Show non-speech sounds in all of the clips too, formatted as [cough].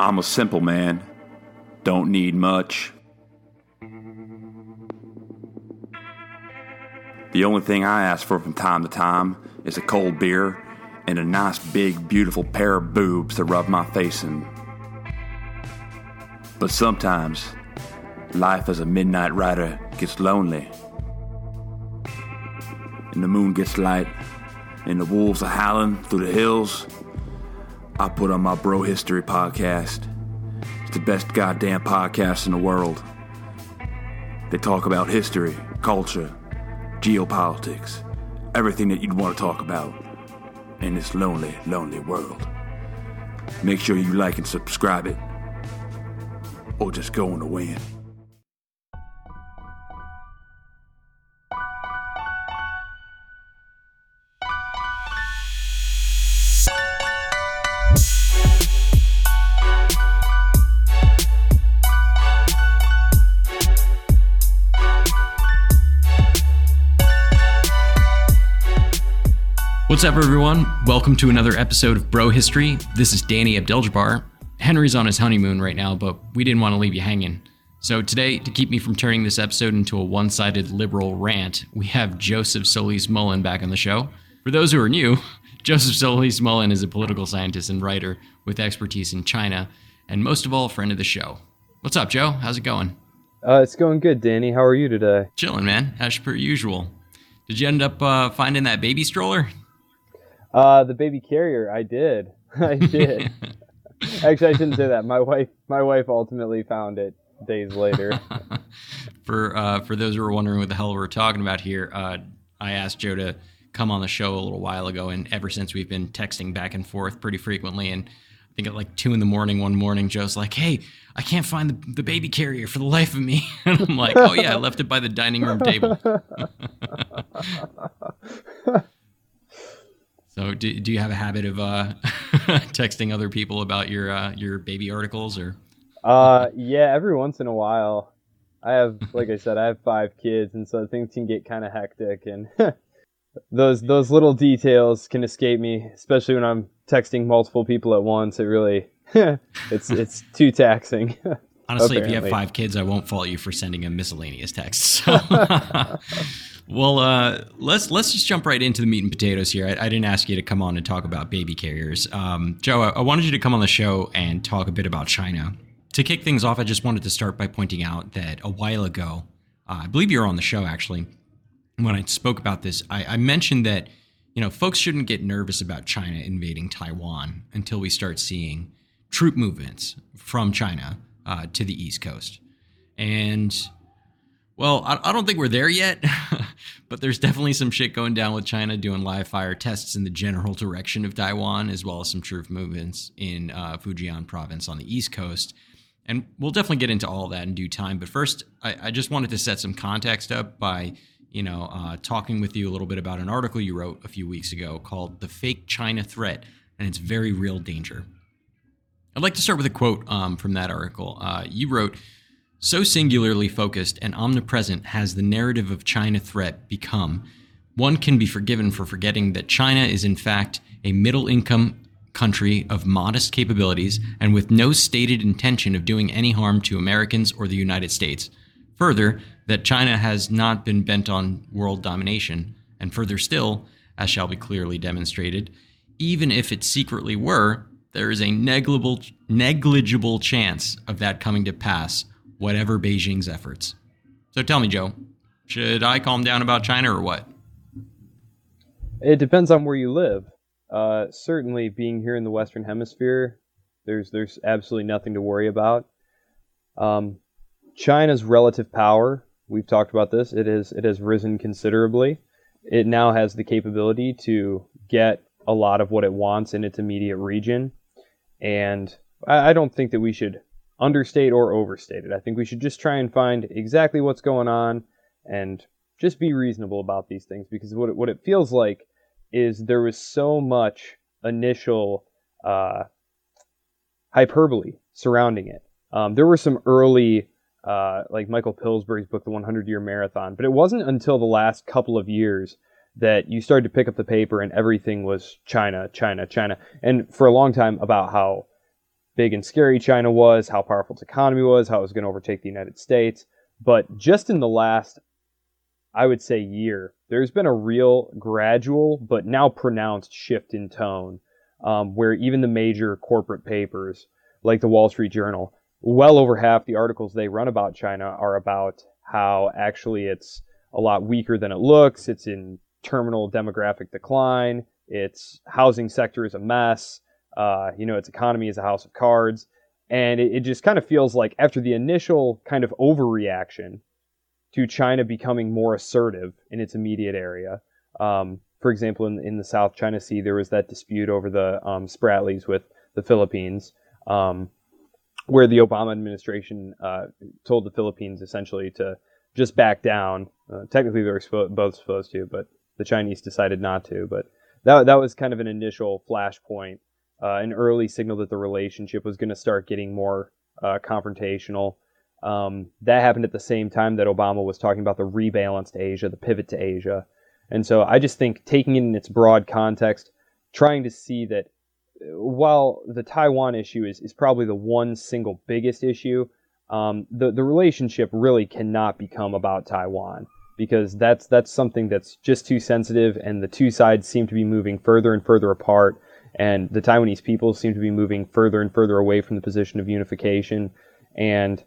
I'm a simple man. Don't need much. The only thing I ask for from time to time is a cold beer and a nice big beautiful pair of boobs to rub my face in. But sometimes, life as a midnight rider gets lonely. And the moon gets light, and the wolves are howling through the hills. I put on my Bro History podcast. It's the best goddamn podcast in the world. They talk about history, culture, geopolitics, everything that you'd want to talk about in this lonely, lonely world. Make sure you like and subscribe it, or just go on the win. What's up, everyone? Welcome to another episode of Bro History. This is Danny Abdeljabbar. Henry's on his honeymoon right now, but we didn't want to leave you hanging. So today, to keep me from turning this episode into a one-sided liberal rant, we have Joseph Solis Mullen back on the show. For those who are new, [laughs] Joseph Solis Mullen is a political scientist and writer with expertise in China, and most of all, a friend of the show. What's up, Joe? How's it going? Uh, it's going good, Danny. How are you today? Chilling, man. As per usual. Did you end up uh, finding that baby stroller? Uh, the baby carrier. I did. [laughs] I did. [laughs] Actually, I shouldn't say that. My wife, my wife ultimately found it days later. [laughs] for uh, for those who are wondering what the hell we're talking about here, uh, I asked Joe to come on the show a little while ago, and ever since we've been texting back and forth pretty frequently. And I think at like two in the morning one morning, Joe's like, "Hey, I can't find the, the baby carrier for the life of me." and I'm like, "Oh yeah, I left it by the dining room table." So, do, do you have a habit of uh, [laughs] texting other people about your uh, your baby articles or? uh, yeah, every once in a while. I have, [laughs] like I said, I have five kids, and so things can get kind of hectic, and [laughs] those those little details can escape me, especially when I'm texting multiple people at once. It really, it's it's too taxing. Honestly, if you have five kids, I won't fault you for sending a miscellaneous text. Well, uh, let's let's just jump right into the meat and potatoes here. I, I didn't ask you to come on and talk about baby carriers, um, Joe. I, I, wanted you to come on the show and talk a bit about China. To kick things off, I just wanted to start by pointing out that a while ago, uh, I believe you were on the show actually, when I spoke about this. I, I mentioned that you know folks shouldn't get nervous about China invading Taiwan until we start seeing troop movements from China uh, to the East Coast, and well, I, don't think we're there yet, [laughs] but there's definitely some shit going down with China doing live fire tests in the general direction of Taiwan, as well as some troop movements in uh, Fujian province on the east coast. And we'll definitely get into all that in due time. But first, I, I just wanted to set some context up by, you know, uh, talking with you a little bit about an article you wrote a few weeks ago called "The Fake China Threat and Its Very Real Danger." I'd like to start with a quote um, from that article. Uh, you wrote. So singularly focused and omnipresent has the narrative of China threat become, one can be forgiven for forgetting that China is in fact a middle income country of modest capabilities and with no stated intention of doing any harm to Americans or the United States. Further, that China has not been bent on world domination, and further still, as shall be clearly demonstrated, even if it secretly were, there is a negligible, negligible chance of that coming to pass whatever Beijing's efforts. So tell me, Joe, should I calm down about China or what? It depends on where you live. Uh, certainly, being here in the Western Hemisphere, there's there's absolutely nothing to worry about. Um, China's relative power, we've talked about this. It has it has risen considerably, it now has the capability to get a lot of what it wants in its immediate region. And I, I don't think that we should understate or overstate it. I think we should just try and find exactly what's going on and just be reasonable about these things because what it, what it feels like is there was so much initial uh, hyperbole surrounding it. Um, there were some early, uh, like Michael Pillsbury's book, The 100 Year Marathon, but it wasn't until the last couple of years that you started to pick up the paper and everything was China, China, China. And for a long time, about how big and scary China was, how powerful its economy was, how it was going to overtake the United States. But just in the last, I would say, year, there's been a real gradual but now pronounced shift in tone um, where even the major corporate papers, like the Wall Street Journal, well over half the articles they run about China are about how actually it's a lot weaker than it looks. It's in terminal demographic decline. Its housing sector is a mess. Uh, you know, its economy is a house of cards. And it, it just kind of feels like after the initial kind of overreaction to China becoming more assertive in its immediate area, um, for example, in, in the South China Sea, there was that dispute over the um, Spratlys with the Philippines, um, where the Obama administration uh, told the Philippines essentially to just back down. Uh, technically, they were spo- both supposed to, but the Chinese decided not to. But that that was kind of an initial flashpoint, uh, an early signal that the relationship was going to start getting more uh, confrontational. Um, that happened at the same time that Obama was talking about the rebalance to Asia, the pivot to Asia. And so I just think taking it in its broad context, trying to see that uh, while the Taiwan issue is, is probably the one single biggest issue, um, the, the relationship really cannot become about Taiwan because that's that's something that's just too sensitive, and the two sides seem to be moving further and further apart, and the Taiwanese people seem to be moving further and further away from the position of unification. And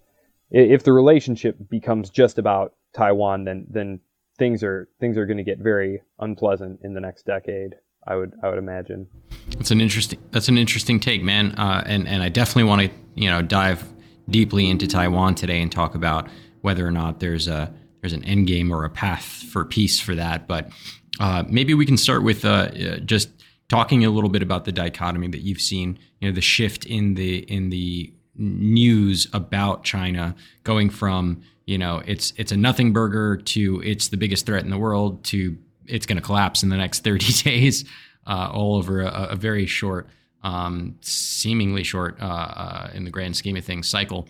if the relationship becomes just about Taiwan, then then things are things are going to get very unpleasant in the next decade. I would I would imagine. That's an interesting that's an interesting take, man. Uh, and and I definitely want to you know dive deeply into Taiwan today and talk about whether or not there's a there's an end game or a path for peace for that. But uh, maybe we can start with uh, uh, just talking a little bit about the dichotomy that you've seen. You know, the shift in the in the news about China going from you know it's it's a nothing burger to it's the biggest threat in the world to it's going to collapse in the next [laughs] 30 days, uh, all over a, a very short, um, seemingly short uh, uh, in the grand scheme of things cycle.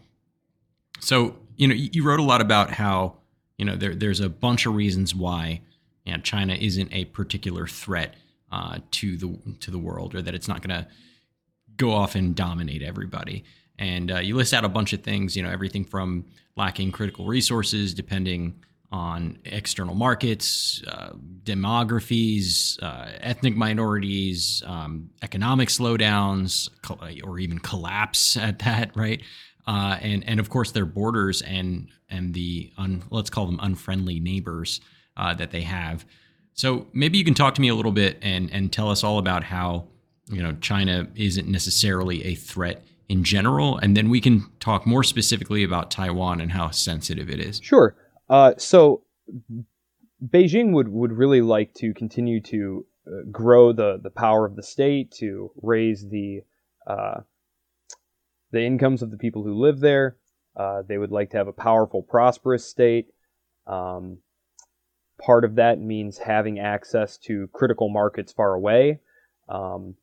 So you know you wrote a lot about how you know, there, there's a bunch of reasons why you know, China isn't a particular threat uh, to the to the world, or that it's not going to go off and dominate everybody. And uh, you list out a bunch of things, you know, everything from lacking critical resources, depending on external markets, uh, demographies, uh, ethnic minorities, um, economic slowdowns, or even collapse [laughs] at that, right? uh, and and of course their borders and and the un, let's call them unfriendly neighbors uh, that they have. So maybe you can talk to me a little bit and and tell us all about how you know China isn't necessarily a threat in general, and then we can talk more specifically about Taiwan and how sensitive it is. Sure. Uh, so Beijing would would really like to continue to uh, grow the the power of the state, to raise the uh, the incomes of the people who live there. Uh, they would like to have a powerful, prosperous state. Um, part of that means having access to critical markets far away. Um,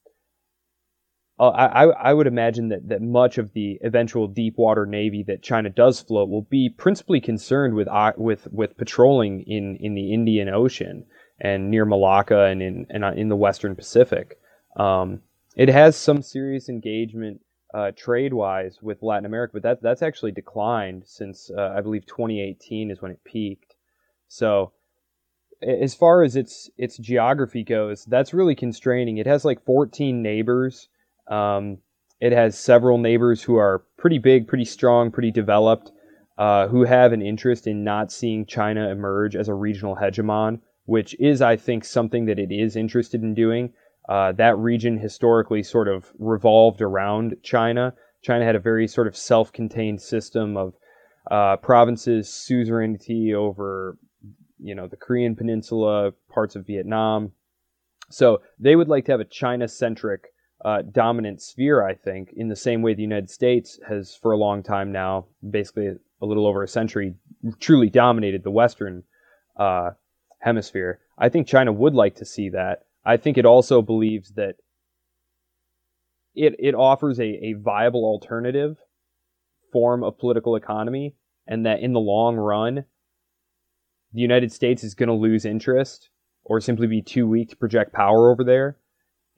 uh, I, I, would imagine that, that much of the eventual deep water navy that China does float will be principally concerned with with with patrolling in, in the Indian Ocean and near Malacca and in and uh, in the Western Pacific. Um, it has some serious engagement uh, trade wise with Latin America, but that that's actually declined since uh, I believe 2018 is when it peaked. So as far as its its geography goes, that's really constraining. It has like 14 neighbors. Um, it has several neighbors who are pretty big, pretty strong, pretty developed, uh, who have an interest in not seeing China emerge as a regional hegemon, which is, I think, something that it is interested in doing. Uh, that region historically sort of revolved around China. China had a very sort of self contained system of uh, provinces' suzerainty over you know the Korean Peninsula, parts of Vietnam. So they would like to have a China-centric uh, dominant sphere. I think in the same way the United States has for a long time now, basically a little over a century, truly dominated the Western uh, hemisphere. I think China would like to see that. I think it also believes that it, it offers a, a viable alternative form of political economy, and that in the long run, the United States is going to lose interest or simply be too weak to project power over there,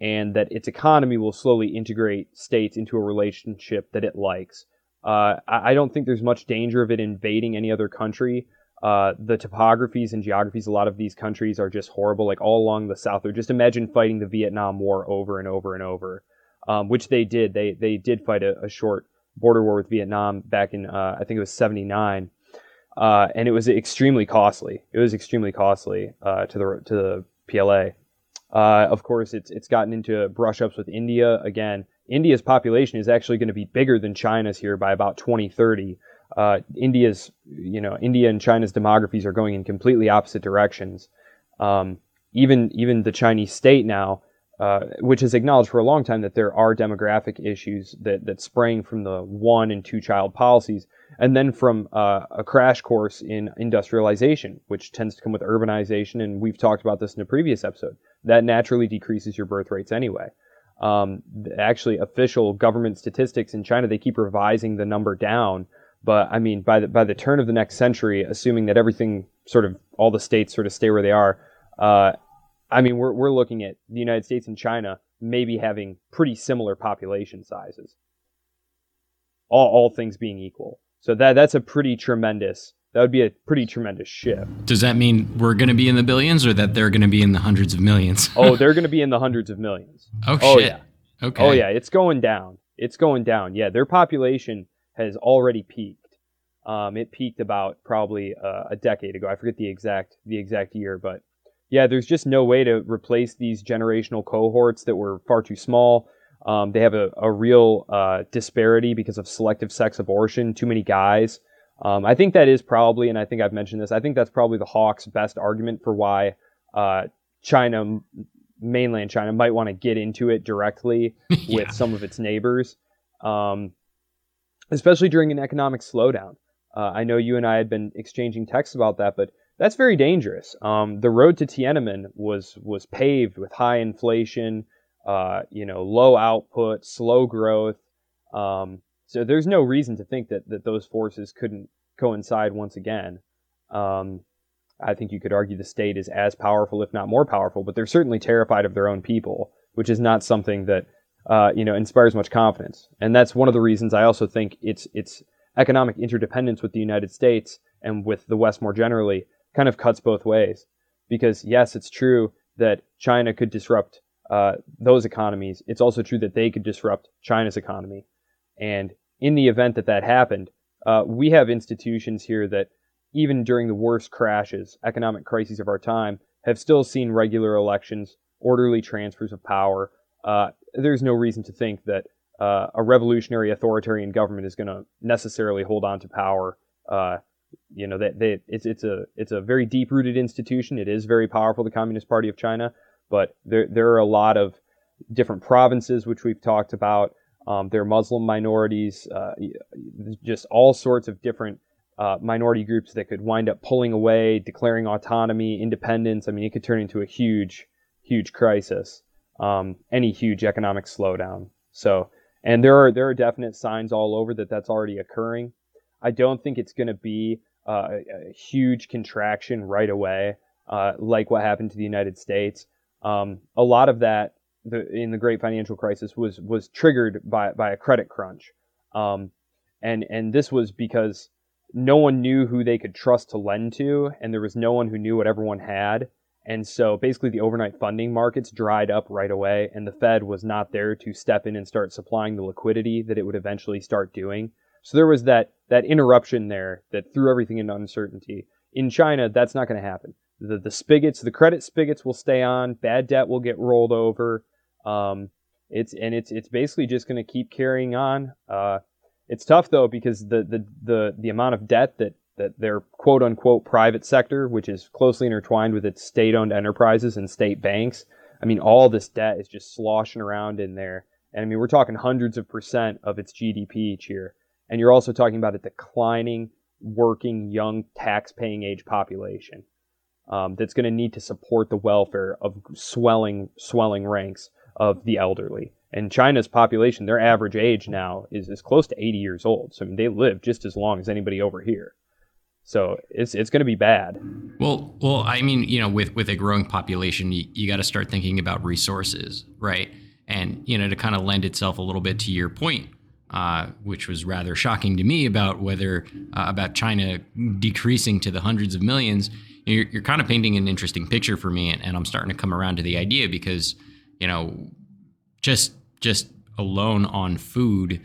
and that its economy will slowly integrate states into a relationship that it likes. Uh, I, I don't think there's much danger of it invading any other country. Uh, the topographies and geographies, a lot of these countries are just horrible, like all along the south. Or just imagine fighting the Vietnam War over and over and over, um, which they did. They they did fight a, a short border war with Vietnam back in uh, I think it was '79, uh, and it was extremely costly. It was extremely costly uh, to the to the PLA. Uh, of course, it's it's gotten into brush ups with India again. India's population is actually going to be bigger than China's here by about 2030. Uh, India's, you know, India and China's demographies are going in completely opposite directions. Um, even even the Chinese state now, uh, which has acknowledged for a long time that there are demographic issues that that sprang from the one and two child policies, and then from uh, a crash course in industrialization, which tends to come with urbanization, and we've talked about this in a previous episode. That naturally decreases your birth rates anyway. Um, actually, official government statistics in China they keep revising the number down but I mean, by the by the turn of the next century, assuming that everything sort of all the states sort of stay where they are, uh, I mean, we're we're looking at the United States and China maybe having pretty similar population sizes. All all things being equal, so that that's a pretty tremendous. That would be a pretty tremendous shift. Does that mean we're going to be in the billions, or that they're going to be in the hundreds of millions? oh, [laughs] they're going to be in the hundreds of millions. Oh, oh shit. yeah. Okay. Oh yeah, it's going down. It's going down. Yeah, their population has already peaked. Um, it peaked about probably uh, a decade ago. I forget the exact the exact year, but yeah, there's just no way to replace these generational cohorts that were far too small. Um, they have a, a real uh, disparity because of selective sex abortion. Too many guys. Um, I think that is probably, and I think I've mentioned this. I think that's probably the Hawks' best argument for why uh, China, mainland China, might want to get into it directly [laughs] yeah. with some of its neighbors. Um, especially during an economic slowdown. Uh, I know you and I had been exchanging texts about that, but that's very dangerous. Um, the road to Tiananmen was was paved with high inflation, uh, you know, low output, slow growth. Um, so there's no reason to think that that those forces couldn't coincide once again. Um, I think you could argue the state is as powerful, if not more powerful, but they're certainly terrified of their own people, which is not something that uh, you know, inspires much confidence. And that's one of the reasons I also think it's it's economic interdependence with the United States and with the West more generally kind of cuts both ways. Because yes, it's true that China could disrupt uh, those economies. It's also true that they could disrupt China's economy. And in the event that that happened, uh, we have institutions here that, even during the worst crashes, economic crises of our time, have still seen regular elections, orderly transfers of power, uh, there's no reason to think that uh, a revolutionary authoritarian government is going to necessarily hold on to power. Uh, you know, that it's it's a it's a very deep rooted institution. It is very powerful, the Communist Party of China, but there there are a lot of different provinces which we've talked about. Um, there are Muslim minorities, uh, just all sorts of different uh, minority groups that could wind up pulling away, declaring autonomy, independence. I mean, it could turn into a huge, huge crisis um, any huge economic slowdown. So, and there are there are definite signs all over that that's already occurring. I don't think it's going to be uh, a, huge contraction right away, uh, like what happened to the United States. Um, a lot of that the, in the Great Financial Crisis was was triggered by by a credit crunch, um, and and this was because no one knew who they could trust to lend to, and there was no one who knew what everyone had. And so basically the overnight funding markets dried up right away, and the Fed was not there to step in and start supplying the liquidity that it would eventually start doing. So there was that that interruption there that threw everything into uncertainty. In China, that's not going to happen. The the spigots, the credit spigots will stay on. Bad debt will get rolled over. Um, it's and it's it's basically just going to keep carrying on. Uh, it's tough though because the, the the the amount of debt that that their quote unquote private sector, which is closely intertwined with its state owned enterprises and state banks, I mean, all this debt is just sloshing around in there. And I mean, we're talking hundreds of percent of its GDP each year. And you're also talking about a declining, working, young, tax paying age population um, that's going to need to support the welfare of swelling, swelling ranks of the elderly. And China's population, their average age now is, is close to 80 years old. So I mean, they live just as long as anybody over here. So it's it's going to be bad. Well, well, I mean, you know, with with a growing population, you, you got to start thinking about resources, right? And you know, to kind of lend itself a little bit to your point, uh, which was rather shocking to me about whether uh, about China decreasing to the hundreds of millions. You're, you're kind of painting an interesting picture for me, and, and I'm starting to come around to the idea because you know, just just alone on food,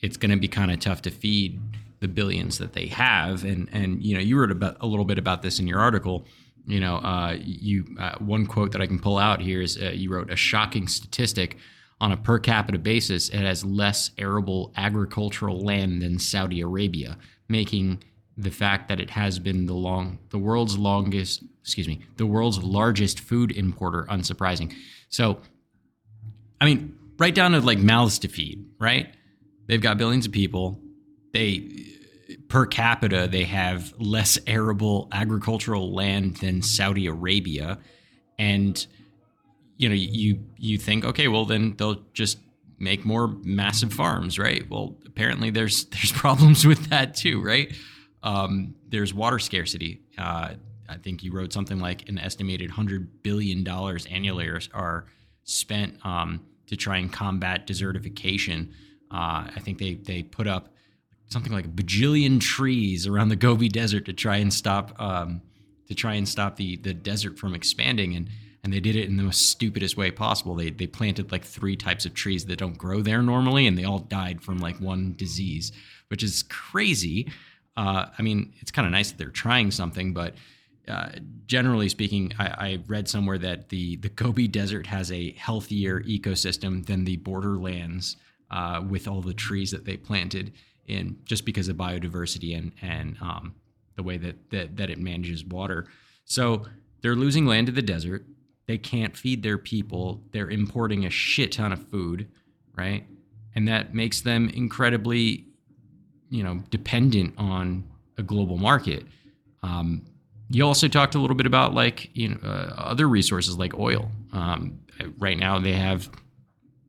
it's going to be kind of tough to feed the billions that they have. And and you know, you wrote about a little bit about this in your article. You know, uh, you uh, one quote that I can pull out here is uh, you wrote a shocking statistic on a per capita basis. It has less arable agricultural land than Saudi Arabia, making the fact that it has been the long the world's longest excuse me the world's largest food importer unsurprising so i mean right down to like mouths to feed, right? They've got billions of people. They per capita they have less arable agricultural land than Saudi Arabia, and you know you you think okay, well then they'll just make more massive farms, right? Well, apparently there's [laughs] there's problems with that too, right? Um, there's water scarcity. Uh, I think you wrote something like an estimated hundred billion dollars annually are, spent um, to try and combat desertification. Uh, I think they they put up something like a bajillion trees around the Gobi Desert to try and stop um, to try and stop the the desert from expanding and and they did it in the most stupidest way possible. They they planted like three types of trees that don't grow there normally, and they all died from like one disease, which is crazy. Uh, I mean, it's kind of nice that they're trying something, but uh, generally speaking, I, I, read somewhere that the the Gobi Desert has a healthier ecosystem than the borderlands uh, with all the trees that they planted in, just because of biodiversity and and um, the way that, that that it manages water. So they're losing land to the desert. They can't feed their people. They're importing a shit ton of food, right? And that makes them incredibly, you know, dependent on a global market. Um, you also talked a little bit about like you know uh, other resources like oil. Um, right now, they have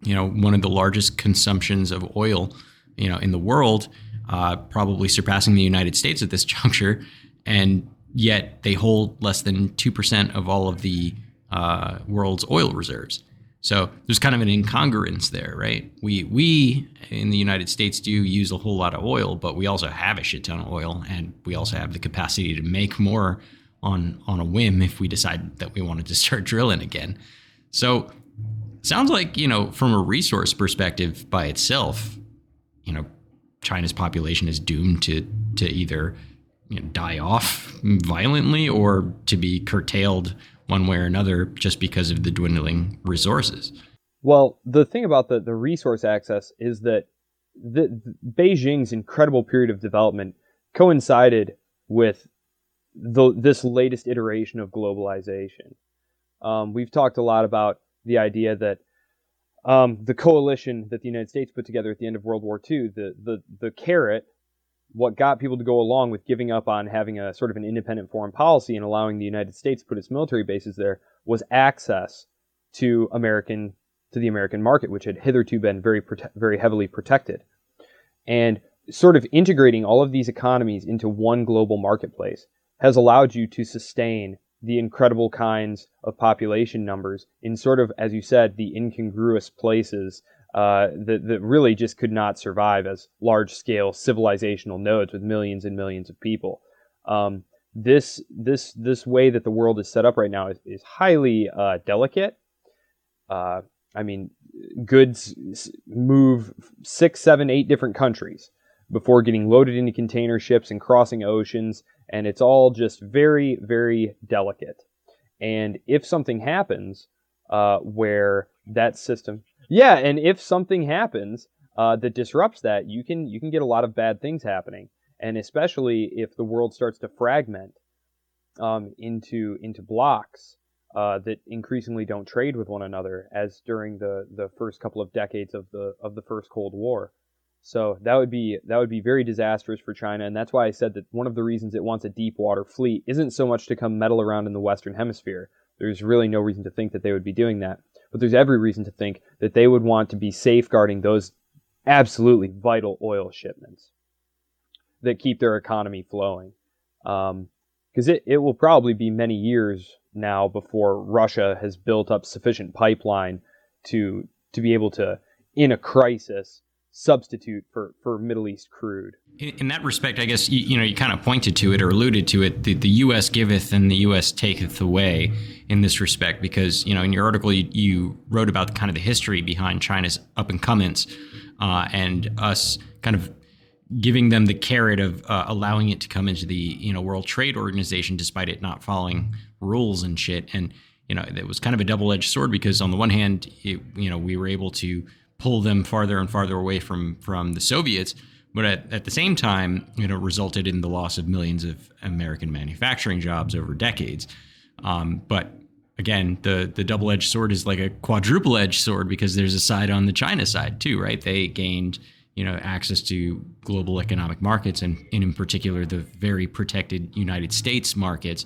you know one of the largest consumptions of oil you know in the world, uh, probably surpassing the United States at this [laughs] juncture, and yet they hold less than two percent of all of the uh, world's oil reserves. So there's kind of an incongruence there, right? We we in the United States do use a whole lot of oil, but we also have a shit ton of oil, and we also have the capacity to make more on on a whim if we decide that we wanted to [laughs] start drilling again. So sounds like you know from a resource perspective by itself, you know, China's population is doomed to to either you know, die off violently or to be curtailed one way or another just because of the dwindling resources. Well, the thing about the, the resource access is that the, Beijing's incredible period of development coincided with the, this latest iteration of globalization. Um, we've talked a lot about the idea that um, the coalition that the United States put together at the end of World War II, the, the, the carrot what got people to go along with giving up on having a sort of an independent foreign policy and allowing the United States to put its military bases there was access to American to the American market, which had hitherto been very very heavily protected, and sort of integrating all of these economies into one global marketplace has allowed you to sustain the incredible kinds of population numbers in sort of, as you said, the incongruous places uh, that, that really just could not survive as large scale civilizational nodes with millions and millions of people. Um, this this this way that the world is set up right now is, is highly uh, delicate. Uh, I mean, goods move six, seven, eight different countries before getting loaded into container ships and crossing oceans, and it's all just very, very delicate. And if something happens uh, where that system yeah, and if something happens uh, that disrupts that, you can you can get a lot of bad things happening. and especially if the world starts to fragment um, into into blocks uh, that increasingly don't trade with one another, as during the the first couple of decades of the of the first Cold War. So that would be that would be very disastrous for China, and that's why I said that one of the reasons it wants a deep water fleet isn't so much to come meddle around in the Western Hemisphere. There's really no reason to think that they would be doing that, but there's every reason to think that they would want to be safeguarding those absolutely vital oil shipments that keep their economy flowing. Because um, it, it will probably be many years now before Russia has built up sufficient pipeline to to be able to, in a crisis, substitute for, for Middle East crude. In, in that respect, I guess you, you, know you kind of pointed to it or alluded to it. The, the U.S. giveth and the U.S. taketh away in this respect, because you know in your article you, you wrote about kind of the history behind China's up and comings uh, and us kind of giving them the carrot of uh, allowing it to come into the you know World Trade Organization despite it not following rules and shit. And you know it was kind of a double edged sword because on the one hand, it, you know we were able to pull them farther and farther away from from the Soviets. But at, at the same time, you know, resulted in the loss of millions of American manufacturing jobs over decades. Um, but again, the the double edged sword is like a quadruple edged sword because there's a side on the China side too, right? They gained you know access to global economic markets and, and in particular the very protected United States markets,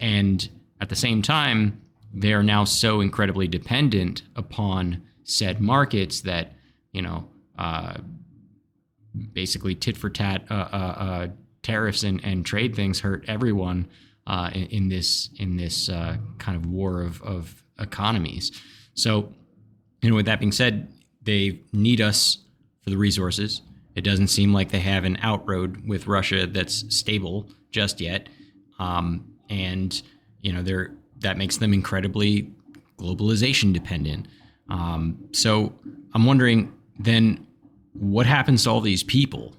and at the same time, they are now so incredibly dependent upon said markets that you know uh, basically tit for tat uh, uh, uh, tariffs and, and trade things hurt everyone uh, in, in, this in this uh, kind of war of, of economies. So, you know, with that being said, they need us for the resources. It doesn't seem like they have an outroad with Russia that's stable just yet, um, and you know, they're that makes them incredibly globalization dependent. Um, so I'm wondering then what happens to all these people?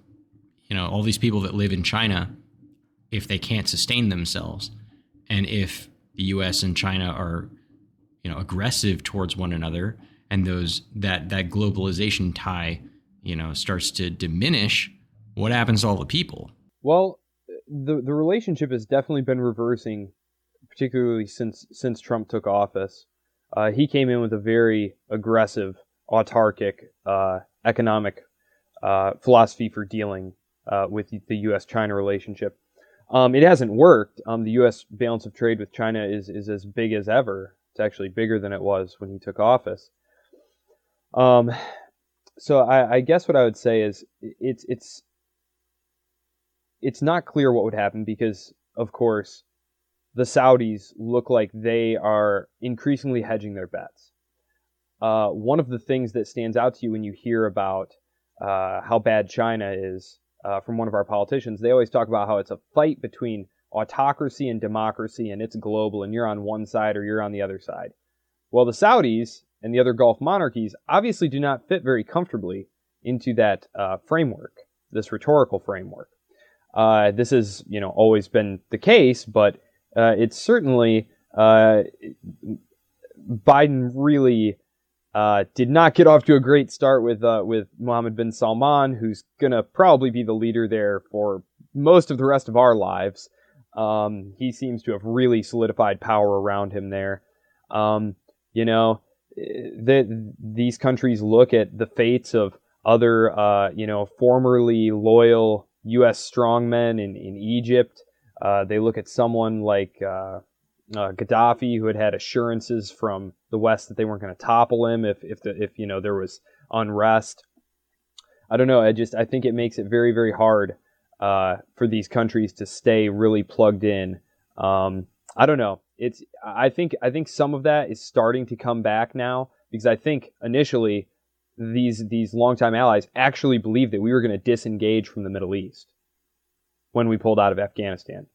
You know, all these people that live in China if they can't sustain themselves, and if the U.S. and China are, you know, aggressive towards one another, and those that that globalization tie, you know, starts to diminish, what happens to all the people? Well, the the relationship has definitely been reversing, particularly since since Trump took office. Uh, he came in with a very aggressive, autarkic uh, economic uh, philosophy for dealing uh, with the U.S.-China relationship. Um, it hasn't worked. Um, the U.S. balance of trade with China is is as big as ever. It's actually bigger than it was when he took office. Um, so I, I guess what I would say is it's it's it's not clear what would happen because, of course, the Saudis look like they are increasingly hedging their bets. Uh, one of the things that stands out to you when you hear about uh, how bad China is uh, from one of our politicians, they always talk about how it's a fight between autocracy and democracy, and it's global, and you're on one side or you're on the other side. Well, the Saudis and the other Gulf monarchies obviously do not fit very comfortably into that uh, framework, this rhetorical framework. Uh, this has, you know, always been the case, but it's certainly uh, Biden really uh, did not get off to a great start with uh, with Mohammed bin Salman, who's gonna probably be the leader there for most of the rest of our lives. Um, he seems to have really solidified power around him there. Um, you know, that these countries look at the fates of other, uh, you know, formerly loyal U.S. strongmen in, in Egypt uh, they look at someone like uh, uh, Gaddafi, who had had assurances from the West that they weren't going to topple him if if the, if you know there was unrest. I don't know. I just I think it makes it very very hard uh, for these countries to stay really plugged in. Um, I don't know. It's I think I think some of that is starting to come back now because I think initially these these longtime allies actually believed that we were going to disengage from the Middle East when we pulled out of Afghanistan,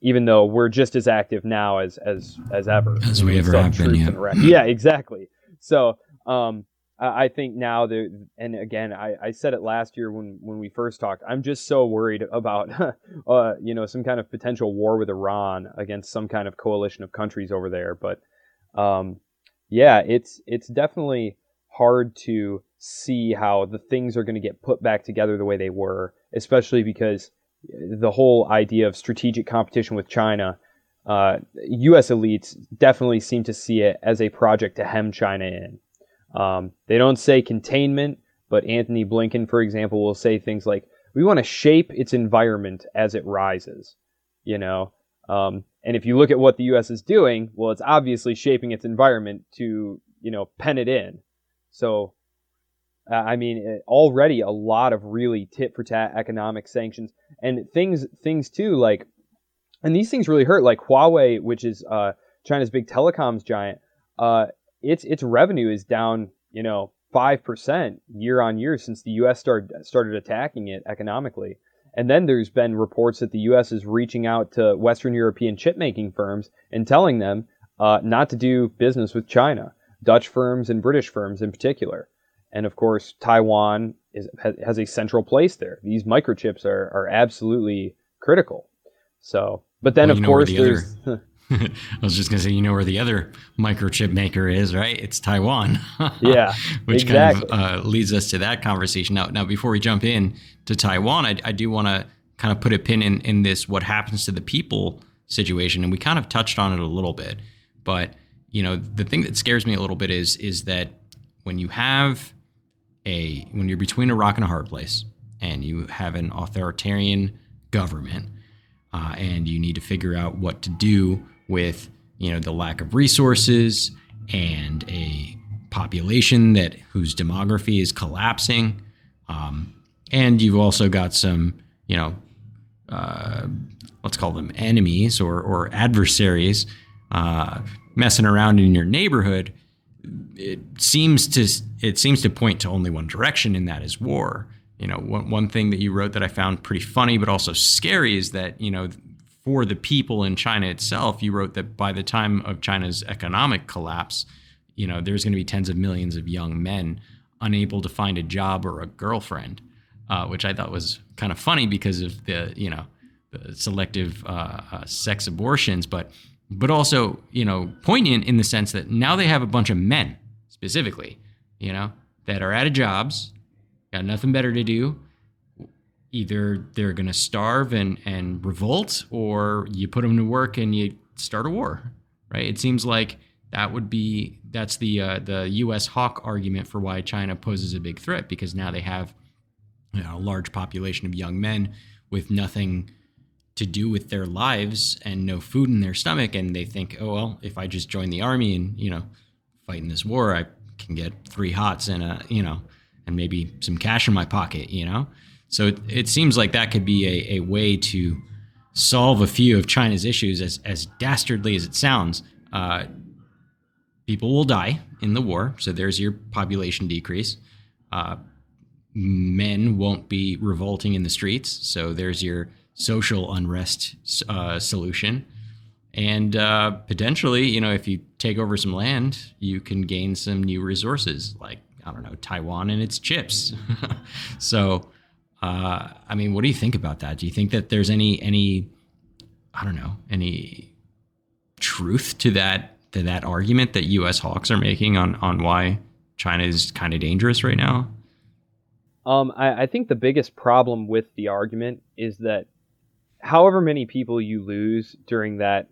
even though we're just as active now as as as ever as we ever have been. Yeah. yeah, exactly. So um, I think now there, and again, I, I said it last year when when we first talked. I'm just so worried about, [laughs] uh, you know, some kind of potential war with Iran against some kind of coalition of countries over there. But um, yeah, it's it's definitely hard to see how the things are going to get put back together the way they were, especially because the whole idea of strategic competition with China, uh, U.S. elites definitely seem to see it as a project to hem China in. Um, they don't say containment, but Antony Blinken, for example, will say things like, "We want to shape its environment as it rises." You know, um, and if you look at what the U.S. is doing, well, it's obviously shaping its environment to you know pen it in. So uh, I mean, already a lot of really tit for tat economic sanctions and things, things too, like, and these things really hurt. Like Huawei, which is uh, China's big telecoms giant, uh, its its revenue is down, you know, five percent year on year since the U.S. started started attacking it economically. And then there's been reports that the U.S. is reaching out to Western European chip making firms and telling them uh, not to do business with China, Dutch firms and British firms in particular and of course Taiwan is, has a central place there. These microchips are are absolutely critical. So, but then well, of course the there's. [laughs] Other, I was just gonna say, you know where the other microchip maker is, right? It's Taiwan. [laughs] yeah, which exactly. kind of uh, leads us to that conversation. Now, now before we jump in to Taiwan, I, I do want to kind of put a pin in in this what happens to the people situation, and we kind of touched on it a little bit, but you know the thing that scares me a little bit is is that when you have a when you're between a rock and a hard place, and you have an authoritarian government, uh, and you need to figure out what to do with you know the lack of resources and a population that whose demography is collapsing, um, and you've also got some you know uh, let's call them enemies or or adversaries uh, messing around in your neighborhood it seems to it seems to point to only one direction, and that is war. You know, one, one thing that you wrote that I found pretty funny, but also scary, is that you know, for the people in China itself, you wrote that by the time of China's economic collapse, you know, there's going to be tens of millions of young men unable to find a job or a girlfriend, uh, which I thought was kind of funny because of the you know the selective uh, uh, sex abortions, but but also, you know, poignant in the sense that now they have a bunch of men specifically, you know, that are out of jobs, got nothing better to do. Either they're going to starve and, and revolt, or you put them to work and you start a war, right? It seems like that would be that's the uh, the U.S. hawk argument for why China poses a big threat because now they have you know, a large population of young men with nothing to do with their lives and no food in their stomach and they think oh well if i just join the army and you know fight in this war i can get three hots and a you know and maybe some cash in my pocket you know? So it, it seems like that could be a, a way to solve a few of china's issues as, as dastardly as it sounds. Uh, people will die in the war so there's your population decrease. Uh, men won't be revolting in the streets so there's your social unrest uh, solution. And uh, potentially, you know, if you take over some land, you can gain some new resources, like I don't know, Taiwan and its chips. [laughs] so, uh, I mean, what do you think about that? Do you think that there's any any I don't know any truth to that to that argument that U.S. hawks are making on on why China is kind of dangerous right now? Um, I, I think the biggest problem with the argument is that however many people you lose during that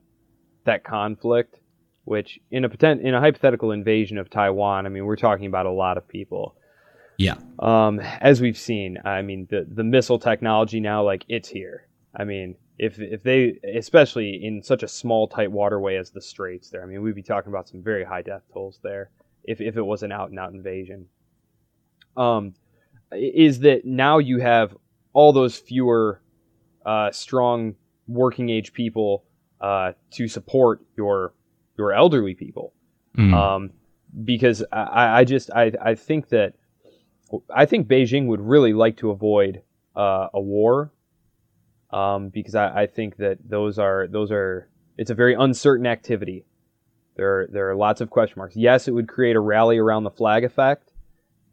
that conflict, which in a potent, in a hypothetical invasion of Taiwan, I mean, we're talking about a lot of people. Yeah. Um, as we've seen, I mean, the the missile technology now, like it's here. I mean, if if they, especially in such a small, tight waterway as the Straits, there, I mean, we'd be talking about some very high death tolls there if if it was an out and out invasion. Um, is that now you have all those fewer uh, strong working age people uh, to support your your elderly people. Mm. Um, because I, I just I, I think that I think Beijing would really like to avoid uh, a war um, because I, I think that those are those are it's a very uncertain activity. There are, there are lots of question marks. Yes, it would create a rally around the flag effect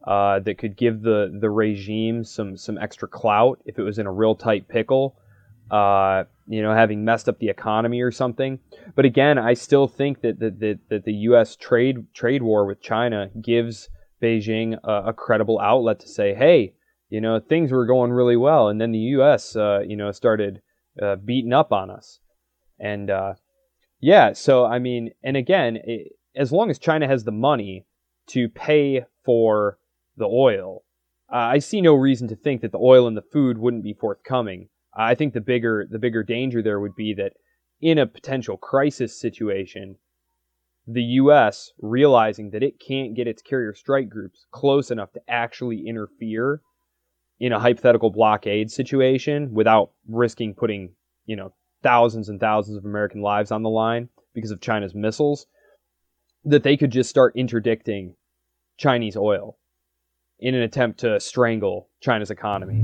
uh, that could give the the regime some some extra clout if it was in a real tight pickle uh, you know, having messed up the economy or something. But again, I still think that that, that, that the U.S. trade trade war with China gives Beijing a, a, credible outlet to say, hey, you know, things were going really well, and then the U.S. Uh, you know started uh, beating up on us, and uh, yeah, so I mean, and again, it, as long as China has the money to pay for the oil, I see no reason to think that the oil and the food wouldn't be forthcoming. Uh, I think the bigger the bigger danger there would be that in a potential crisis situation, the U.S. realizing that it can't get its carrier strike groups close enough to actually interfere in a hypothetical blockade situation without risking putting, you know, thousands and thousands of American lives on the line because of China's missiles, that they could just start interdicting Chinese oil in an attempt to strangle China's economy.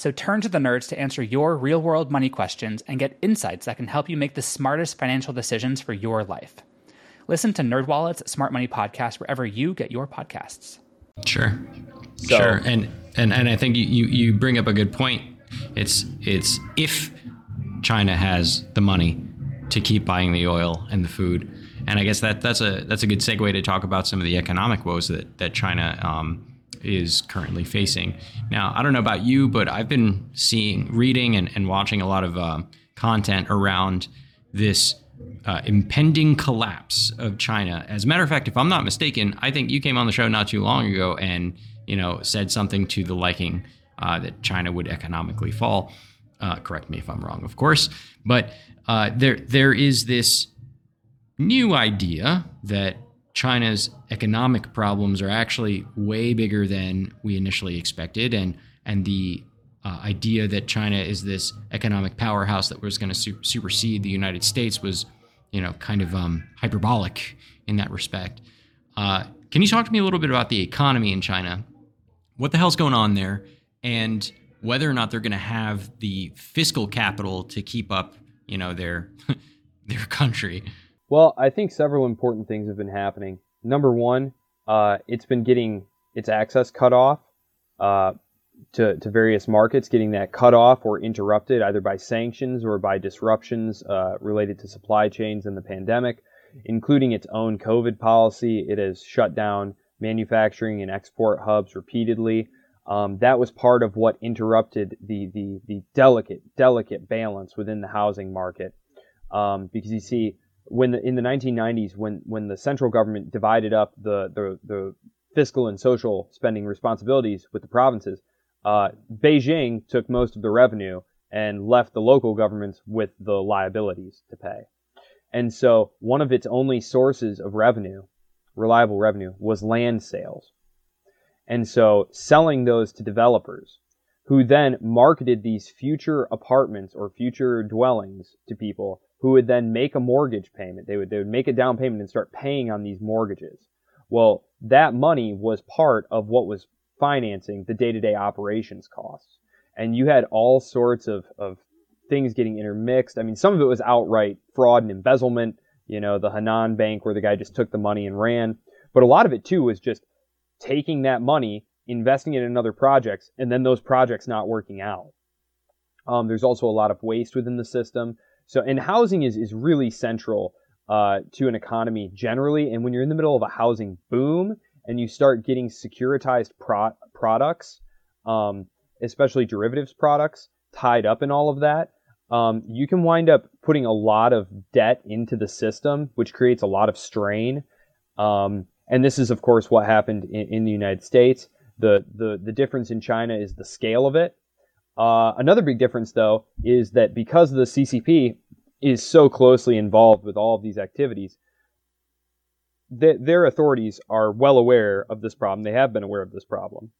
So turn to the nerds to answer your real world money questions and get insights that can help you make the smartest financial decisions for your life. Listen to NerdWallet's Smart Money Podcast wherever you get your podcasts. Sure. So, sure. And, and and I think you, you, you bring up a good point. It's it's if China has the money to keep buying the oil and the food. And I guess that that's a that's a good segue to talk about some of the economic woes that that China um, is currently facing. Now, I don't know about you, but I've been seeing, reading, and, and watching a lot of uh, content around this uh, impending collapse of China. As a matter of fact, if I'm not mistaken, I think you came on the show not too long ago and you know said something to the liking uh, that China would economically fall. Uh, correct me if I'm wrong, of course, but uh, there there is this new idea that China's economic problems are actually way bigger than we initially expected, and and the uh, idea that China is this economic powerhouse that was going to su- supersede the United States was, you know, kind of um, hyperbolic in that respect. Uh, can you talk to me a little bit about the economy in China? What the hell's going on there, and whether or not they're going to have the fiscal capital to keep up, you know, their [laughs] their country? Well, I think several important things have been happening. Number one, uh, it's been getting its access cut off uh, to, to various markets, getting that cut off or interrupted either by sanctions or by disruptions uh, related to supply chains and the pandemic, including its own COVID policy. It has shut down manufacturing and export hubs repeatedly. Um, that was part of what interrupted the, the, the delicate, delicate balance within the housing market. Um, because you see, when the, in the 1990s, when when the central government divided up the the, the fiscal and social spending responsibilities with the provinces, uh, Beijing took most of the revenue and left the local governments with the liabilities to pay. And so one of its only sources of revenue, reliable revenue, was land sales. And so selling those to developers who then marketed these future apartments or future dwellings to people who would then make a mortgage payment. They would, they would make a down payment and start paying on these mortgages. Well, that money was part of what was financing the day to day operations costs. And you had all sorts of, of things getting intermixed. I mean, some of it was outright fraud and embezzlement, you know, the Henan Bank where the guy just took the money and ran. But a lot of it too was just taking that money, investing it in other projects, and then those projects not working out. Um, there's also a lot of waste within the system. So, and housing is, is really central uh, to an economy generally. And when you're in the middle of a housing boom and you start getting securitized pro- products, um, especially derivatives products, tied up in all of that, um, you can wind up putting a lot of debt into the system, which creates a lot of strain. Um, and this is, of course, what happened in, in, the United States. The, the, the difference in China is the scale of it. Uh, another big difference, though, is that because the CCP is so closely involved with all of these activities, that their authorities are well aware of this problem. They have been aware of this problem.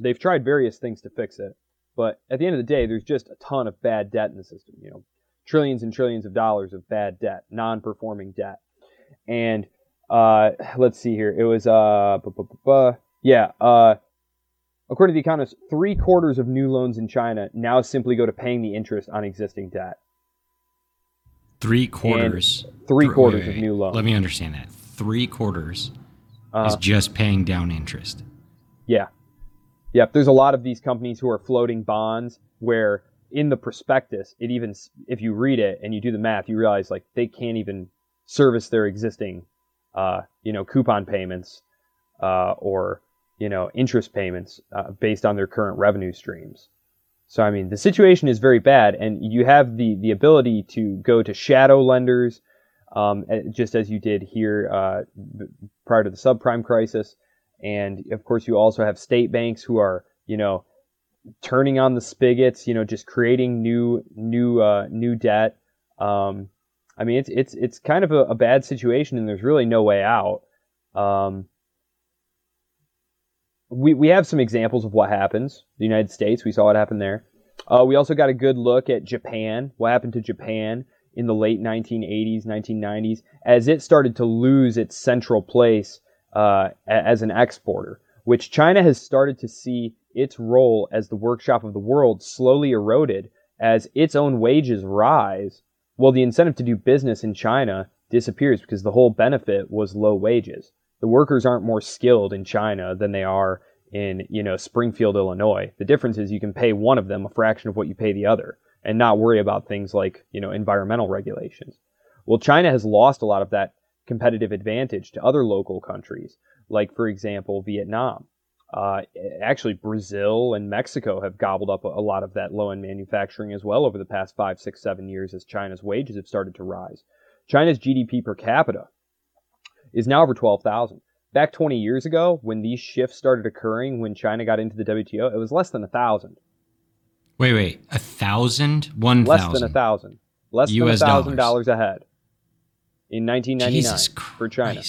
They've tried various things to fix it. But at the end of the day, there's just a ton of bad debt in the system. You know, trillions and trillions of dollars of bad debt, non-performing debt. And uh, let's see here. It was uh, yeah. Uh, according to the economist, three quarters of new loans in China now simply go to paying the interest on existing debt. Three quarters. Three th- quarters wait, wait, wait. of new loans. Let me understand that. Three quarters uh, is just paying down interest. Yeah. Yep, there's a lot of these companies who are floating bonds where in the prospectus, it even if you read it and you do the math, you realize like they can't even service their existing, uh, you know, coupon payments uh, or you know interest payments uh, based on their current revenue streams. So I mean, the situation is very bad, and you have the the ability to go to shadow lenders, um, just as you did here uh, prior to the subprime crisis. And of course, you also have state banks who are, you know, turning on the spigots, you know, just creating new, new, uh, new debt. Um, I mean, it's it's it's kind of a, a, bad situation, and there's really no way out. Um, we we have some examples of what happens. The United States, we saw what happened there. Uh, we also got a good look at Japan. What happened to Japan in the late 1980s, 1990s, as it started to lose its central place uh, as an exporter, which China has started to see its role as the workshop of the world slowly eroded as its own wages rise. Well, the incentive to do business in China disappears because the whole benefit was low wages. The workers aren't more skilled in China than they are in, you know, Springfield, Illinois. The difference is you can pay one of them a fraction of what you pay the other and not worry about things like, you know, environmental regulations. Well, China has lost a lot of that competitive advantage to other local countries, like, for example, Vietnam. Uh, actually, Brazil and Mexico have gobbled up a, lot of that low end manufacturing as well over the past five, six, seven years as China's wages have started to rise. China's GDP per capita is now over 12,000. Back 20 years ago, when these shifts started occurring, when China got into the WTO, it was less than a thousand. Wait, wait, a thousand, one less thousand. than a thousand, less US than a thousand dollars ahead in 1999 for China.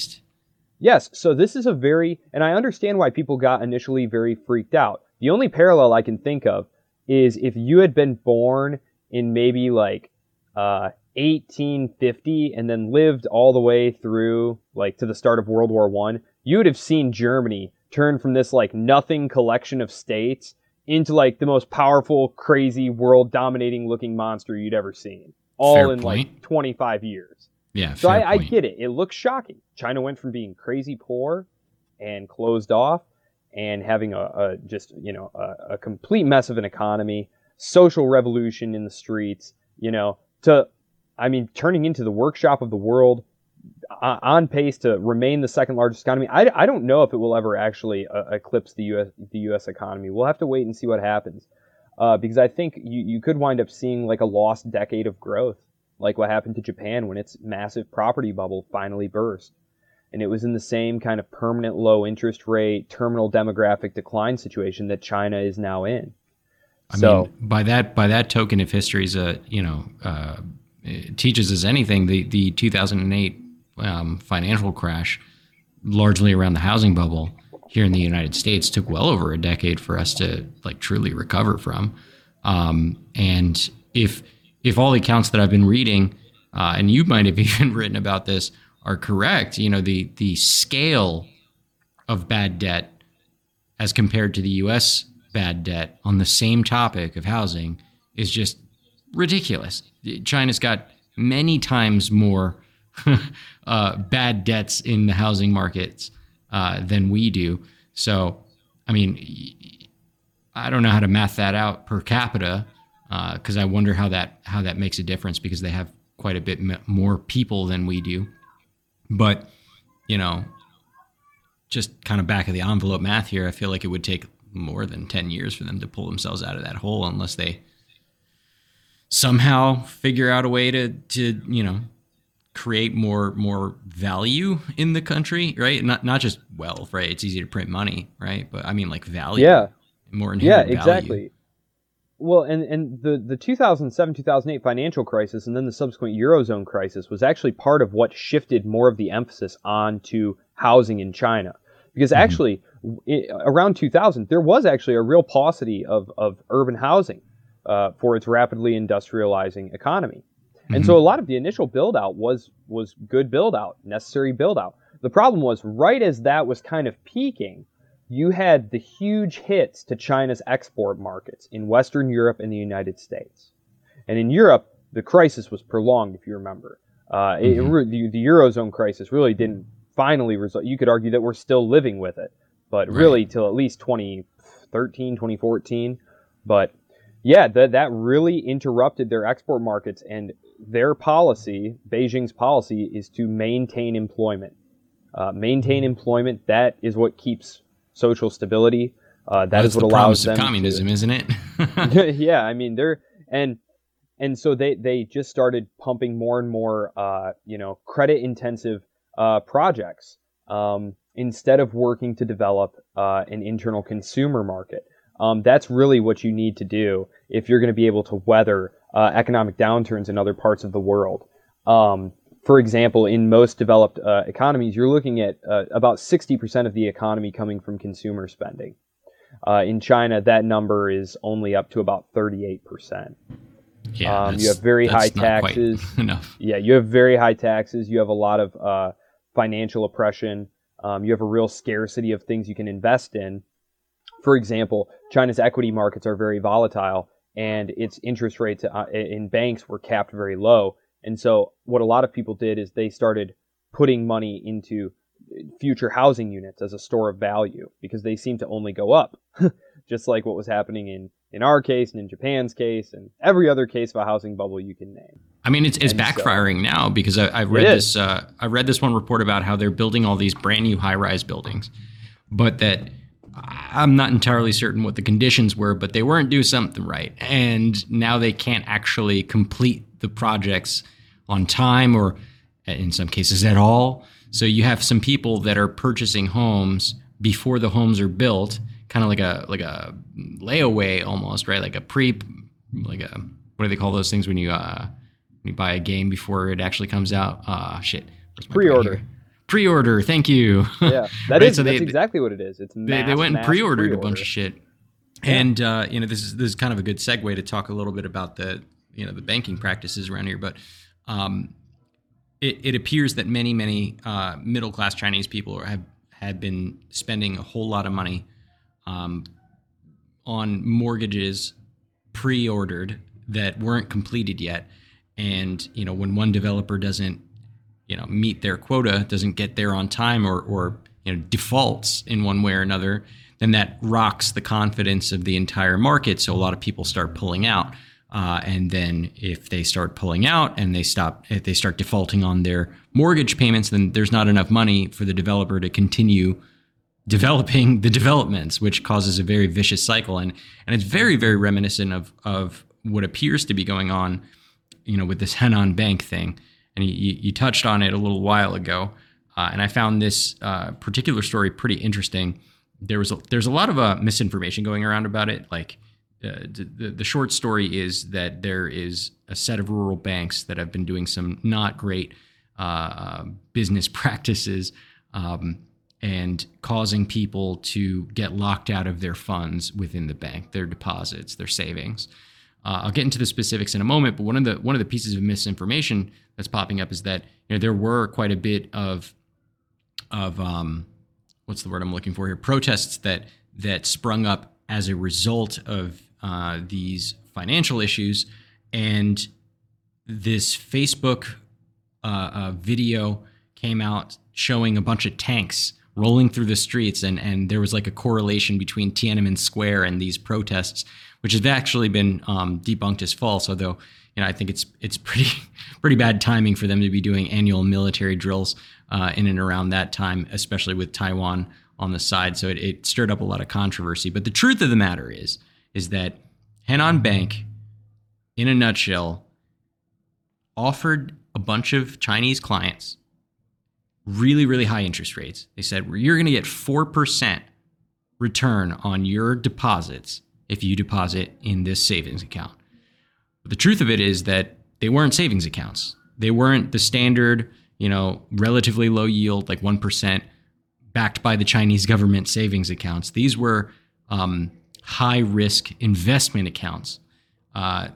Yes, so this is a very, and I understand why people got initially very freaked out. The only parallel I can think of is if you had been born in maybe like uh, 1850 and then lived all the way through like to the start of World War One, you would have seen Germany turn from this like nothing collection of states into like the most powerful, crazy, world dominating looking monster you'd ever seen. All Fair in point. like 25 years. Yeah. So I, I, get it. It looks shocking. China went from being crazy poor and closed off and having a, a just you know a, a, complete mess of an economy, social revolution in the streets, you know, to I mean turning into the workshop of the world, uh, on pace to remain the second largest economy. I, I don't know if it will ever actually uh, eclipse the U.S. the U.S. economy. We'll have to wait and see what happens. Uh, because I think you, you could wind up seeing like a lost decade of growth like what happened to Japan when its massive property bubble finally burst. And it was in the same kind of permanent low interest rate, terminal demographic decline situation that China is now in. I so, mean, by that by that token, if history is a you know uh, teaches us anything, the the 2008 um, financial crash, largely around the housing bubble, here in the United States took well over a decade for us to like truly recover from. Um, and if if all the accounts that I've been reading, uh, and you might have [laughs] even written about this, are correct, you know the the scale of bad debt as compared to the U.S. bad debt on the same topic of housing is just ridiculous. China's got many times more [laughs] uh, bad debts in the housing markets uh, than we do. So, I mean, I don't know how to math that out per capita because uh, I wonder how that how that makes a difference because they have quite a bit more people than we do. But you know, just kind of back of the envelope math here, I feel like it would take more than ten years for them to pull themselves out of that hole unless they somehow figure out a way to to you know create more more value in the country, right? Not not just wealth, right? It's easy to print money, right? But I mean like value. Yeah. More inherent yeah, exactly. Value. Well, and and the the 2007 2008 financial crisis and then the subsequent eurozone crisis was actually part of what shifted more of the emphasis onto housing in China. Because mm-hmm. actually it, around 2000 there was actually a real paucity of of urban housing uh, for its rapidly industrializing economy. And mm-hmm. so a lot of the initial build out was was good build out, necessary build out. The problem was right as that was kind of peaking, you had the huge hits to China's export markets in Western Europe and the United States. And in Europe, the crisis was prolonged, if you remember. Uh, mm-hmm. it, the, the, Eurozone crisis really didn't finally result. You could argue that we're still living with it, but really right. till at least 2013, 2014. But yeah, that that really interrupted their export markets, and their policy, Beijing's policy, is to maintain employment. Uh, maintain employment. That is what keeps social stability. Uh, that is what the allows them. Of communism, to, isn't it? [laughs] [laughs] yeah, I mean they're and and so they they just started pumping more and more, uh, you know, credit intensive uh, projects um, instead of working to develop uh, an internal consumer market. Um, that's really what you need to do if you're going to be able to weather uh, economic downturns in other parts of the world. Um, for example, in most developed uh, economies, you're looking at uh, about 60% of the economy coming from consumer spending. Uh, in China, that number is only up to about 38%. Yeah, um, you have very high taxes. [laughs] enough. Yeah, you have very high taxes. You have a lot of uh, financial oppression. Um, you have a real scarcity of things you can invest in. For example, China's equity markets are very volatile, and its interest rates uh, in banks were capped very low. And so, what a lot of people did is they started putting money into future housing units as a store of value because they seem to only go up, [laughs] just like what was happening in in our case and in Japan's case and every other case of a housing bubble you can name. I mean, it's, it's backfiring so, now because I, I read this. Uh, I read this one report about how they're building all these brand new high rise buildings, but that I'm not entirely certain what the conditions were, but they weren't doing something right. And now they can't actually complete the projects on time or in some cases at all. So you have some people that are purchasing homes before the homes are built, kind of like a like a layaway almost, right? Like a pre like a what do they call those things when you uh when you buy a game before it actually comes out? Ah, uh, shit. Pre-order pre-order. Thank you. Yeah, that [laughs] right? is, so that's exactly what it is. It's they, they went and pre-ordered pre-order. a bunch of shit. Yeah. And uh, you know, this is this is kind of a good segue to talk a little bit about the you know the banking practices around here. But um, it, it, appears that many many uh, middle class Chinese people have have been spending a whole lot of money um, on mortgages pre-ordered that weren't completed yet. And you know, when one developer doesn't you know meet their quota, doesn't get there on time, or or you know defaults in one way or another, then that rocks the confidence of the entire market. So a lot of people start pulling out. Uh, and then if they start pulling out and they stop, if they start defaulting on their mortgage payments, then there's not enough money for the developer to continue developing [laughs] the developments, which causes a very vicious cycle. And and it's very very reminiscent of of what appears to be going on, you know, with this Henan Bank thing and you, you touched on it a little while ago. Uh, and I found this uh, particular story pretty interesting. There was a, there's a lot of uh, misinformation going around about it. Like uh, the, the short story is that there is a set of rural banks that have been doing some not great uh, business [laughs] practices, um, and causing people to get locked out of their funds within the bank, their deposits, their savings. Uh, I'll get into the specifics in a moment, but one of the one of the pieces of misinformation that's popping up is that you know there were quite a bit of of um, what's the word I'm looking for here? Protests that that sprung up as a result of uh, these financial issues, and this Facebook uh, uh video came out showing a bunch of tanks rolling through the streets, and and there was like a correlation between Tiananmen Square and these protests, which has actually been um, debunked as false. Although you know I think it's it's pretty [laughs] pretty bad timing for them to be doing annual military drills uh, in and around that time, especially with Taiwan on the side. So it, it stirred up a lot of controversy. But the truth of the matter is is that Henan Bank, in a nutshell, offered a bunch of Chinese clients really, really high interest rates. They said you're going to get 4% return on your deposits if you deposit in this savings account. But the truth of it is that they weren't savings accounts. They weren't the standard, you know, relatively low yield, like 1%, backed by the Chinese government savings accounts. These were um, high risk investment accounts. Uh,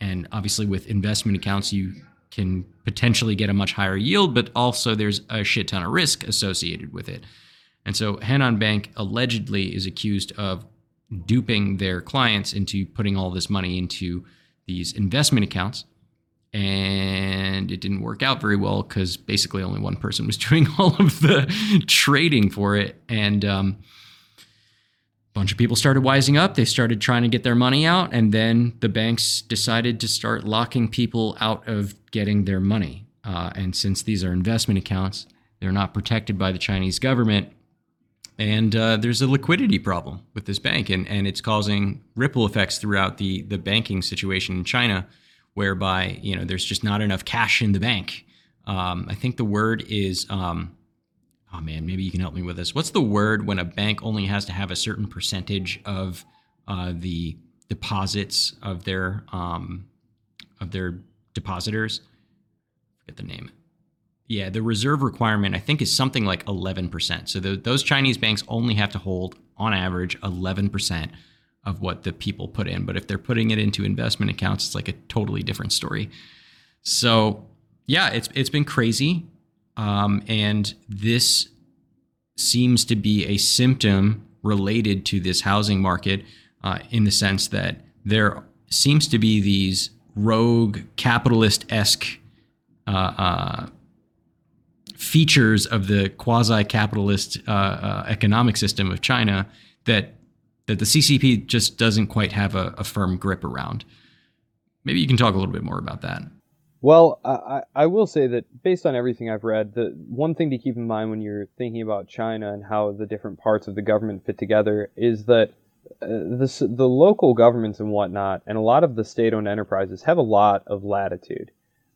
and obviously, with investment accounts, you can potentially get a much higher yield, but also there's a shit ton of risk associated with it. And so Henan Bank allegedly is accused of duping their clients into putting all this money into these investment accounts. And it didn't work out very well because basically only one person was [laughs] doing all of the trading for it. And um, a bunch of people started wising up. They started trying to get their money out, and then the banks decided to start locking people out of getting their money. Uh, and since these are investment accounts, they're not protected by the Chinese government. And uh, there's a liquidity problem with this bank, and, and it's causing ripple effects throughout the, the banking situation in China, whereby you know there's just not enough cash in the bank. Um, I think the word is um, oh man, maybe you can help me with this. What's the word when a bank only has to have a certain percentage of uh, the deposits of their um, of their depositors? Forget the name. Yeah, the reserve requirement I think is something like 11%. So the, those Chinese banks only have to hold, on average, 11% of what the people put in. But if they're putting it into investment accounts, it's like a totally different story. So yeah, it's it's been crazy. Um, and this seems to be a symptom related to this housing market uh, in the sense that there seems to be these rogue capitalist esque uh, uh, features of the quasi capitalist uh, uh, economic system of China that that the CCP just doesn't quite have a, a firm grip around. Maybe you can talk a little bit more about that. Well, I, I will say that based on everything I've read, the one thing to keep in mind when you're thinking about China and how the different parts of the government fit together is that uh, the, the local governments and whatnot, and a lot of the state owned enterprises have a lot of latitude.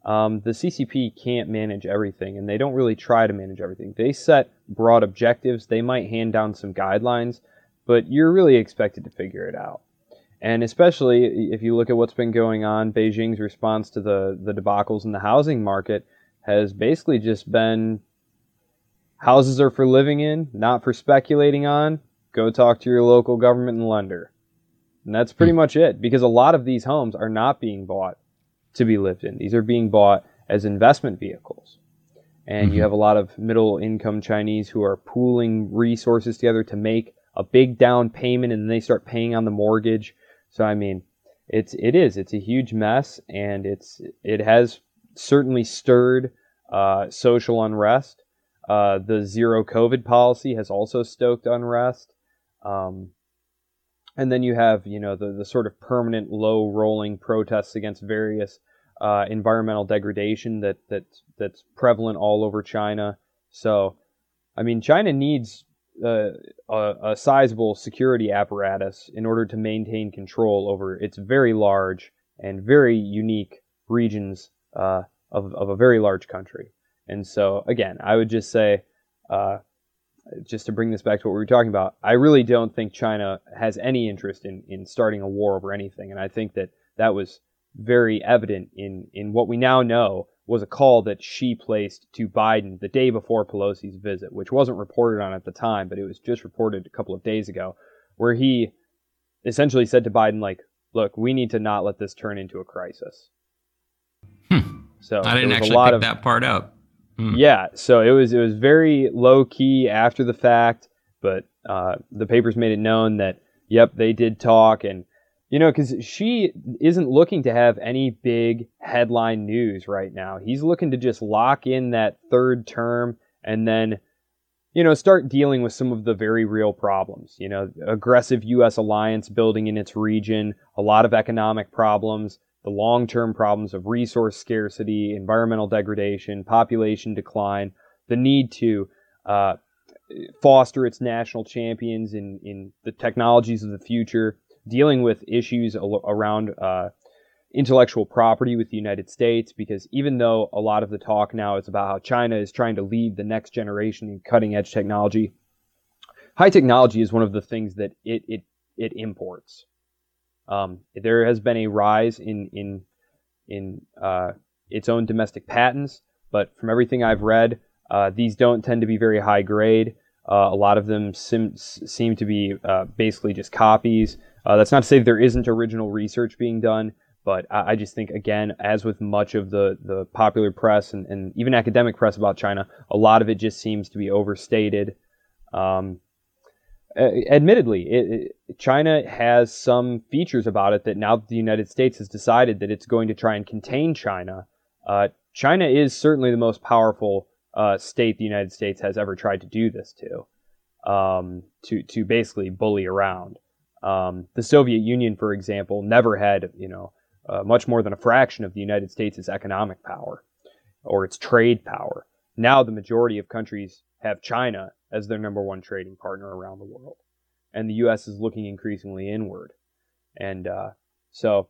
Um, the CCP can't manage everything, and they don't really try to manage everything. They set broad objectives, they might hand down some guidelines, but you're really expected to figure it out. And especially if you look at what's been going on, Beijing's response to the, the debacles in the housing market has basically just been houses are for living in, not for speculating on. Go talk to your local government and lender. And that's pretty hmm. much it because a lot of these homes are not being bought to be lived in. These are being bought as investment vehicles. And mm-hmm. you have a lot of middle income Chinese who are pooling resources together to make a big down payment and then they start paying on the mortgage so I mean, it's it is it's a huge mess, and it's it has certainly stirred uh, social unrest. Uh, the zero COVID policy has also stoked unrest. Um, and then you have, you know, the, the sort of permanent low rolling protests against various uh, environmental degradation that, that that's prevalent all over China. So, I mean, China needs uh, a, a sizable security apparatus in order to maintain control over its very large and very unique regions uh, of, of a very large country. And so, again, I would just say, uh, just to bring this back to what we were talking about, I really don't think China has any interest in, in starting a war over anything. And I think that that was very evident in, in what we now know was a call that Xi placed to Biden the day before Pelosi's visit, which wasn't reported on at the time, but it was just reported a couple of days ago, where he essentially said to Biden, like, look, we need to not let this turn into a crisis. Hmm. So I didn't actually pick of, that part up. Hmm. yeah, so it was it was very low key after the fact, but uh, the papers made it known that yep, they did talk, and you know, because Xi isn't looking to have any big headline news right now. He's looking to just lock in that third term and then, you know, start dealing with some of the very real problems. You know, aggressive U.S. alliance building in its region, a lot of economic problems, the long term problems of resource scarcity, environmental degradation, population decline, the need to uh, foster its national champions in, in the technologies of the future, dealing with issues al- around uh, intellectual property with the United States, because even though a lot of the talk now is about how China is trying to lead the next generation in cutting edge technology, high technology is one of the things that it, it, it imports. Um, there has been a rise in in in uh, its own domestic patents, but from everything I've read, uh, these don't tend to be very high grade. Uh, a lot of them sim- seem to be uh, basically just copies. Uh, that's not to say there isn't original research being done, but I, I, just think again, as with much of the the popular press and, and even academic press about China, a lot of it just seems to be overstated. Um, admittedly, it, it, China has some features about it that now the United States has decided that it's going to try and contain China, uh, China is certainly the most powerful uh, state the United States has ever tried to do this to, um, to to basically bully around. Um, the Soviet Union, for example, never had you know uh, much more than a fraction of the United States' economic power or its trade power. Now the majority of countries have China as their number one trading partner around the world. And the U.S. is looking increasingly inward. And uh, so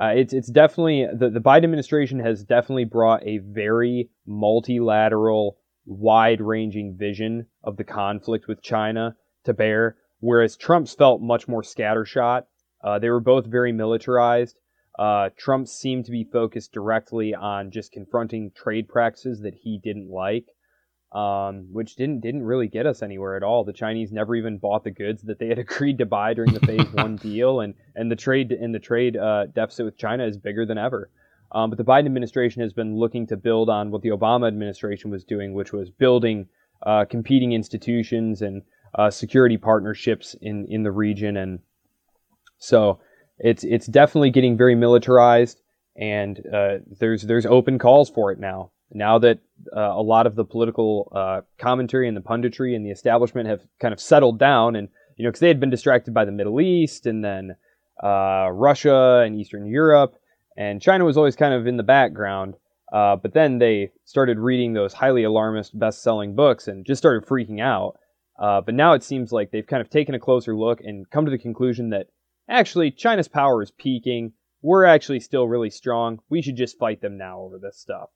uh, it's, it's definitely, the, the Biden administration has definitely brought a very multilateral, wide ranging vision of the conflict with China to bear, whereas Trump's felt much more scattershot. Uh, they were both very militarized. Uh, Trump seemed to be focused directly on just confronting trade practices that he didn't like um, which didn't didn't really get us anywhere at all. The Chinese never even bought the goods that they had [laughs] agreed to buy during the Phase One [laughs] deal, and and the trade and the trade uh, deficit with China is bigger than ever. Um, but the Biden administration has been looking to build on what the Obama administration was doing, which was building uh, competing institutions and uh, security partnerships in in the region, and so it's it's definitely getting very militarized, and uh, there's there's open calls for it now now that uh, a lot of the political uh, commentary and the punditry and the establishment have kind of settled down, and you know, because they had been distracted by the Middle East and then uh, Russia and Eastern Europe, and China was always kind of in the background. Uh, but then they started reading those highly alarmist, best-selling books and just started freaking out. Uh, but now it seems like they've kind of taken a closer look and come to the conclusion that actually China's power is peaking. We're actually still really strong. We should just fight them now over this stuff.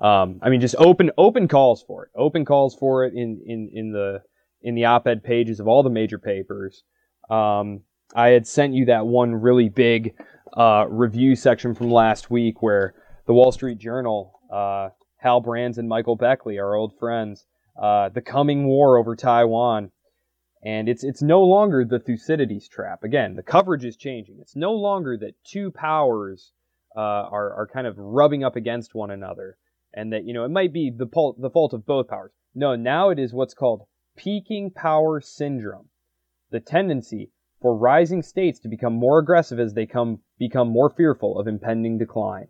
Um, I mean, just open open calls for it. Open calls for it in in in the in the op-ed pages of all the major papers. Um, I had sent you that one really big uh, review section from last week where the Wall Street Journal, uh, Hal Brands and Michael Beckley, our old friends, uh, the coming war over Taiwan, and it's it's no longer the Thucydides trap. Again, the coverage is changing. It's no longer that two powers uh, are are kind of rubbing up against one another and that you know it might be the, pul- the fault of both powers. No, now it is what's called peaking power syndrome, the tendency for rising states to become more aggressive as they come become more fearful of impending decline.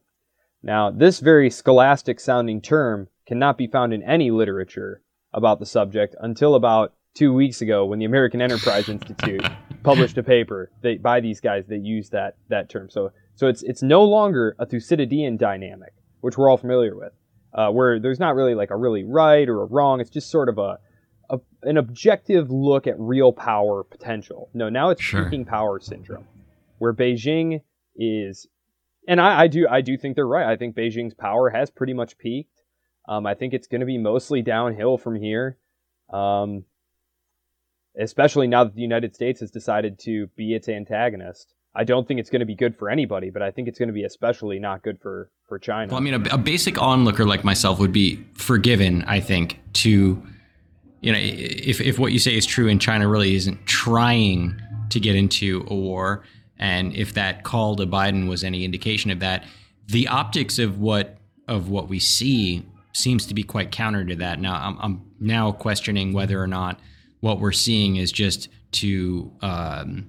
Now, this very scholastic sounding term cannot be found in any literature about the subject until about two weeks ago when the American Enterprise Institute published a paper that, by these guys that use that, that term. So, so it's, it's no longer a Thucydidean dynamic, which we're all familiar with uh, where there's not really like a really right or a wrong. It's just sort of a, a an objective look at real power potential. No, now it's sure. peaking power syndrome, where Beijing is, and I, I, do I do think they're right. I think Beijing's power has pretty much peaked. Um, I think it's going to be mostly downhill from here. Um, especially now that the United States has decided to be its antagonist. I don't think it's going to be good for anybody, but I think it's going to be especially not good for for China. Well, I mean, a, a basic onlooker like myself would be forgiven, I think, to you know, if if what you say is true and China really isn't trying to get into a war, and if that call to Biden was any indication of that, the optics of what of what we see seems to be quite counter to that. Now, I'm, I'm now questioning whether or not what we're seeing is just to um,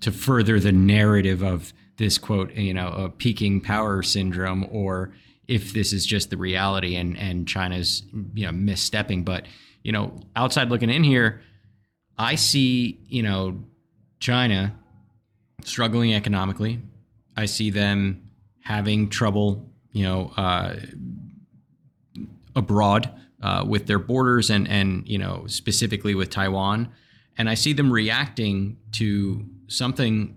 to further the narrative of this quote, you know, a peaking power syndrome, or if this is just the reality and and China's you know misstepping. But you know, outside looking in here, I see you know China struggling economically. I see them having trouble, you know, uh, abroad uh, with their borders and and you know specifically with Taiwan, and I see them reacting to something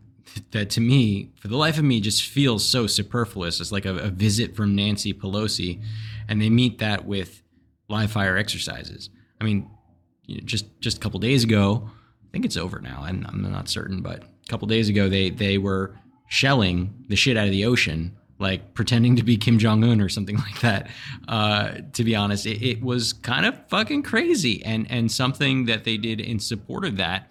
that to me, for the life of me, just feels so superfluous. It's like a, a visit from Nancy Pelosi, and they meet that with live fire exercises. I mean, just just a couple days ago, I think it's over now, I'm not certain, but a couple days ago they they were shelling the shit out of the ocean like pretending to be Kim Jong Un or something [laughs] like that. Uh, to be honest, it, it, was kind of fucking crazy, and and something that they did in support of that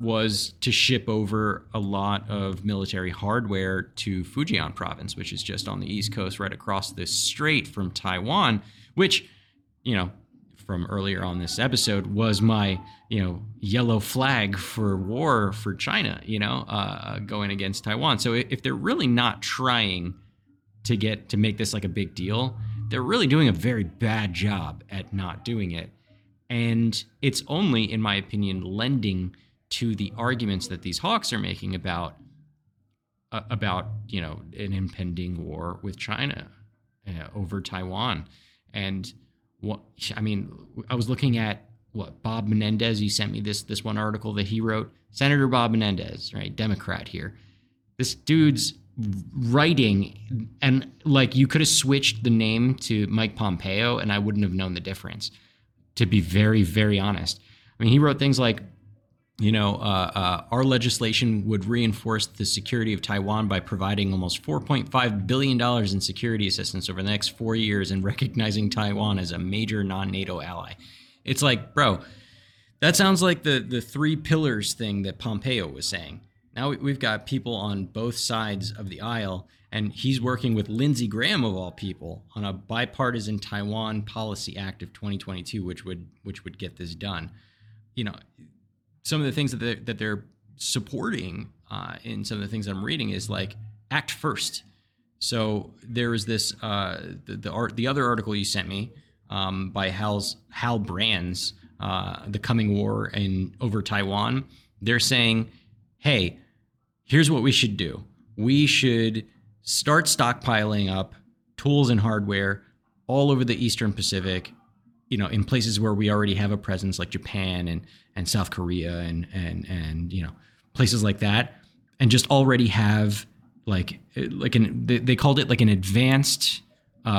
was to ship over a lot of military hardware to Fujian province, which is just on the east coast, right across the strait from Taiwan, which you know. From earlier on this episode was my, you know, yellow flag for war for China, you know, uh, going against Taiwan. So if they're really not trying to get to make this like a big deal, they're really doing a very bad job at not doing it. And it's only, in my opinion, lending to the arguments that these hawks are making about uh, about you know an impending war with China uh, over Taiwan. And what I mean, I was looking at what Bob Menendez. You sent me this this one article that he wrote. Senator Bob Menendez, right, Democrat here. This dude's writing and like you could have switched the name to Mike Pompeo and I wouldn't have known the difference to be very very honest I mean he wrote things like you know uh, uh, our legislation would reinforce the security of Taiwan by providing almost 4.5 billion dollars in security assistance over the next 4 years and [laughs] recognizing Taiwan as a major non-NATO ally it's like bro that sounds like the the three pillars thing that Pompeo was saying now we've got people on both sides of the aisle, and he's working with Lindsey Graham of all people on a bipartisan Taiwan Policy Act of 2022, which would which would get this done. You know, some of the things that they're, that they're supporting uh, in some of the things I'm reading is like act first. So there is this uh, the the, art, the other article you sent me um, by Hal's Hal Brands, uh, the coming war in over Taiwan. They're saying, hey here's what we should do we should start stockpiling up tools and hardware all over the Eastern Pacific, you know, in places where we already have a presence like Japan and, and South Korea and, and, and, you know, places like that. And just already have like, like an, they called it like an advanced uh,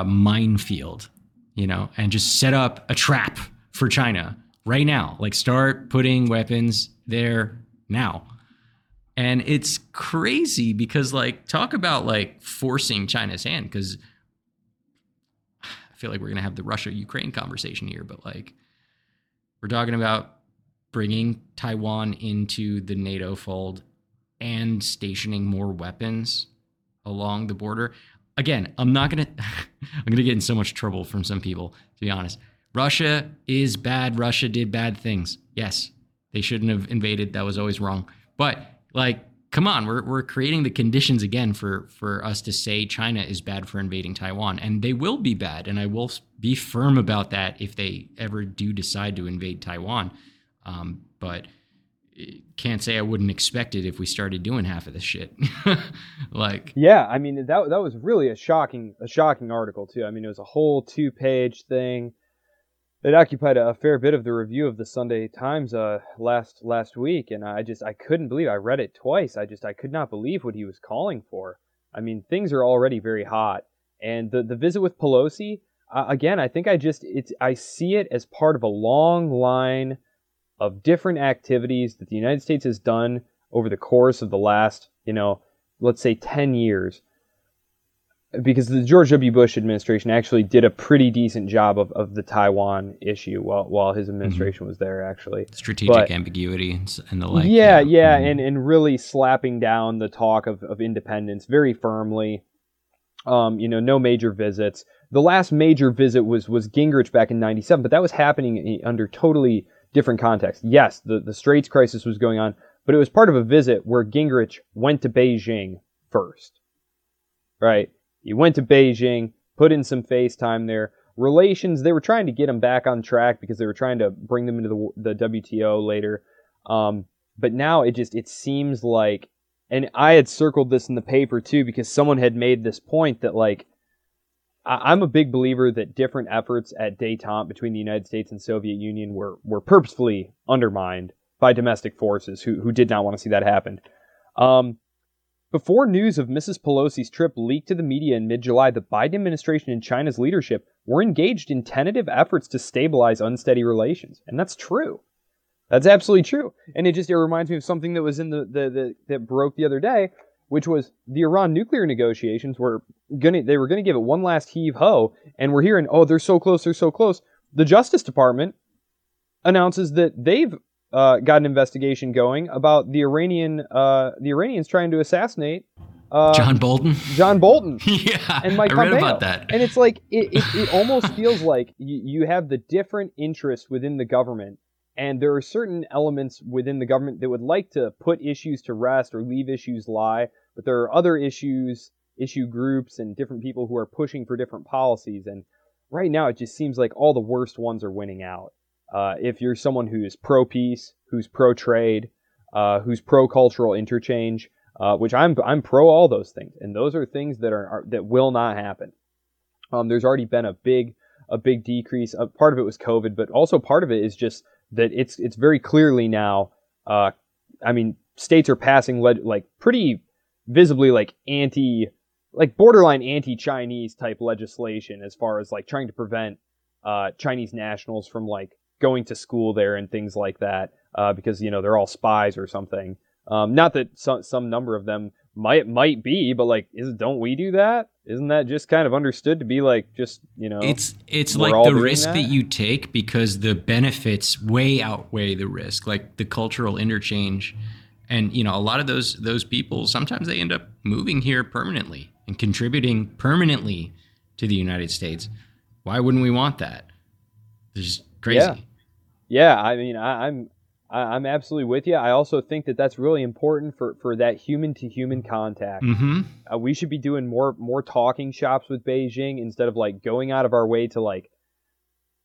uh, minefield, you know, and just set up a trap for China right now. Like start putting weapons there now and it's crazy because like talk about like forcing China's hand because I feel like we're gonna have the Russia Ukraine conversation here, but like we're talking about bringing Taiwan into the NATO fold and stationing more weapons along the border. Again, I'm not gonna [laughs] I'm gonna get in so much trouble from some people to be honest. Russia is bad. Russia did bad things. Yes, they shouldn't have invaded. That was always wrong. But like, come on, we're we're creating the conditions again for for us to say China is bad for invading Taiwan, and they will be bad, and I will be firm about that if they ever do decide to invade Taiwan. Um, but eh, can't say I wouldn't expect it if we started doing half of this shit. [laughs] like, yeah, I mean that that was really a shocking a shocking article too. I mean, it was a whole two page thing it occupied a fair bit of the review of the Sunday Times uh, last last week, and I just I couldn't believe I read it twice. I just I could not believe what he was calling for. I mean, things are already very hot, and the the visit with Pelosi uh, again. I think I just it's I see it as part of a long line of different activities that the United States has done over the course of the last you know, let's say 10 years, because the George W. Bush administration actually did a pretty decent job of, of the Taiwan issue while, while his Mm-hmm. administration was there, actually. Strategic But- ambiguity and, the like. yeah, yeah, Mhm. and, and really slapping down the talk of, of independence very firmly. Um, you know, no major visits. The last major visit was was Gingrich back in '97, but that was happening under totally different context. Yes, the the Straits crisis was going on, but it was part of a visit where Gingrich went to Beijing first. Right? He went to Beijing, put in some FaceTime there. Relations, they were trying to get him back on track because they were trying to bring them into the, the WTO later. Um, but now it just it seems like, and I had circled this in the paper too because someone had made this point that like, I'm a big believer that different efforts at détente between the United States and Soviet Union were were purposefully undermined by domestic forces who who did not want to see that happen. Um, before news of Mrs. Pelosi's trip leaked to the media in mid July, the Biden administration and China's leadership were engaged in tentative efforts to stabilize unsteady relations. And that's true. That's absolutely true. And it just it reminds me of something that was in the, the, the that broke the other day, which was the Iran nuclear negotiations were gonna they were gonna give it one last heave ho, and we're hearing, oh, they're so close, they're so close. The Justice Department announces that they've uh, got an investigation going about the Iranian uh, the Iranians trying to assassinate uh, John Bolton. John Bolton [laughs] yeah, and Mike I read Pompeo. about that. And it's like it, it, it almost feels like you, you have the different interests within the government, and there are certain elements within the government that would like to put issues to rest or leave issues lie, but there are other issues, issue groups, and different people who are pushing for different policies. And right now, it just seems like all the worst ones are winning out. Uh, if you're someone who's pro peace, who's pro trade, uh, who's pro cultural interchange, uh, which I'm I'm pro all those things, and those are things that are, are that will not happen. Um, there's already been a big a big decrease. Uh, part of it was COVID, but also part of it is just that it's it's very clearly now. Uh, I mean, states are passing leg- like pretty visibly like anti like borderline anti-Chinese type legislation as far as like trying to prevent uh, Chinese nationals from like going to school there and things like that uh, because you know they're all spies or something. Um, not that some some number of them might might be, but like, is don't we do that? Isn't that just kind of understood to be like just you know? It's it's like the risk that? that? you take because the benefits way outweigh the risk, like the cultural interchange. And you know, a lot of those those people sometimes they end up moving here permanently and contributing permanently to the United States. Why wouldn't we want that? Just crazy. Yeah. Yeah, I mean, I, I'm I, I'm absolutely with you. I also think that that's really important for for that human to human contact. Mm-hmm. Uh, we should be doing more more talking shops with Beijing instead of like going out of our way to like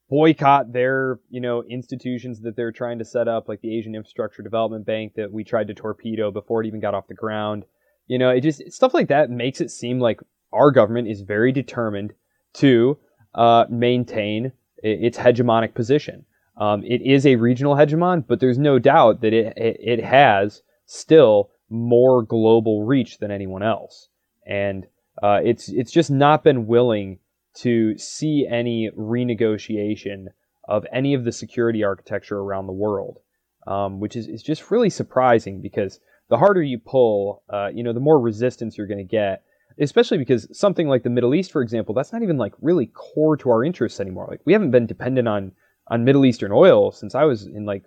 boycott their you know institutions that they're trying to set up, like the Asian Infrastructure Development Bank that we tried to torpedo before it even got off the ground. You know, it just stuff like that makes it seem like our government is very determined to uh, maintain its hegemonic position. Um, it is a regional hegemon, but there's no doubt that it, it, it has still more global reach than anyone else. And uh, it's, it's just not been willing to see any renegotiation of any of the security architecture around the world, um, which is, is just really surprising because the harder you pull, uh, you know, the more resistance you're going to get especially because something like the Middle East, for example, that's not even like really core to our interests anymore. Like we haven't been dependent on on Middle Eastern oil since I was in like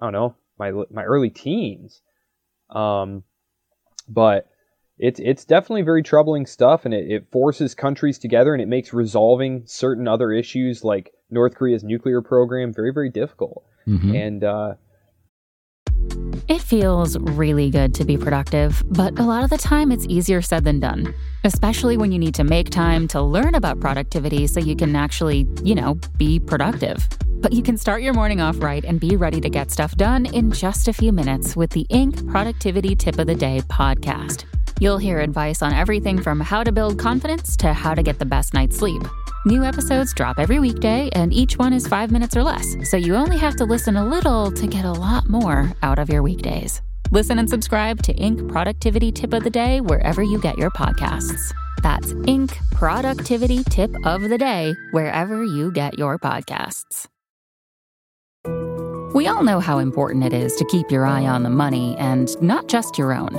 I don't know my my early teens. Um, but it's it's definitely very troubling stuff, and it, it forces countries together, and it makes resolving certain other issues like North Korea's nuclear program very very difficult. Mm-hmm. And uh, It feels really good to be productive, but a lot of the time it's easier said than done, especially when you need to make time to learn about productivity so you can actually, you know, be productive. But you can start your morning off right and be ready to get stuff done in just a few minutes with the Inc. Productivity Tip of the Day podcast. You'll hear advice on everything from how to build confidence to how to get the best night's sleep. New episodes drop every weekday, and each one is five minutes or less, so you only have to listen a little to get a lot more out of your weekdays. Listen and subscribe to Inc. Productivity Tip of the Day wherever you get your podcasts. That's Inc. Productivity Tip of the Day wherever you get your podcasts. We all know how important it is to keep your eye on the money and not just your own.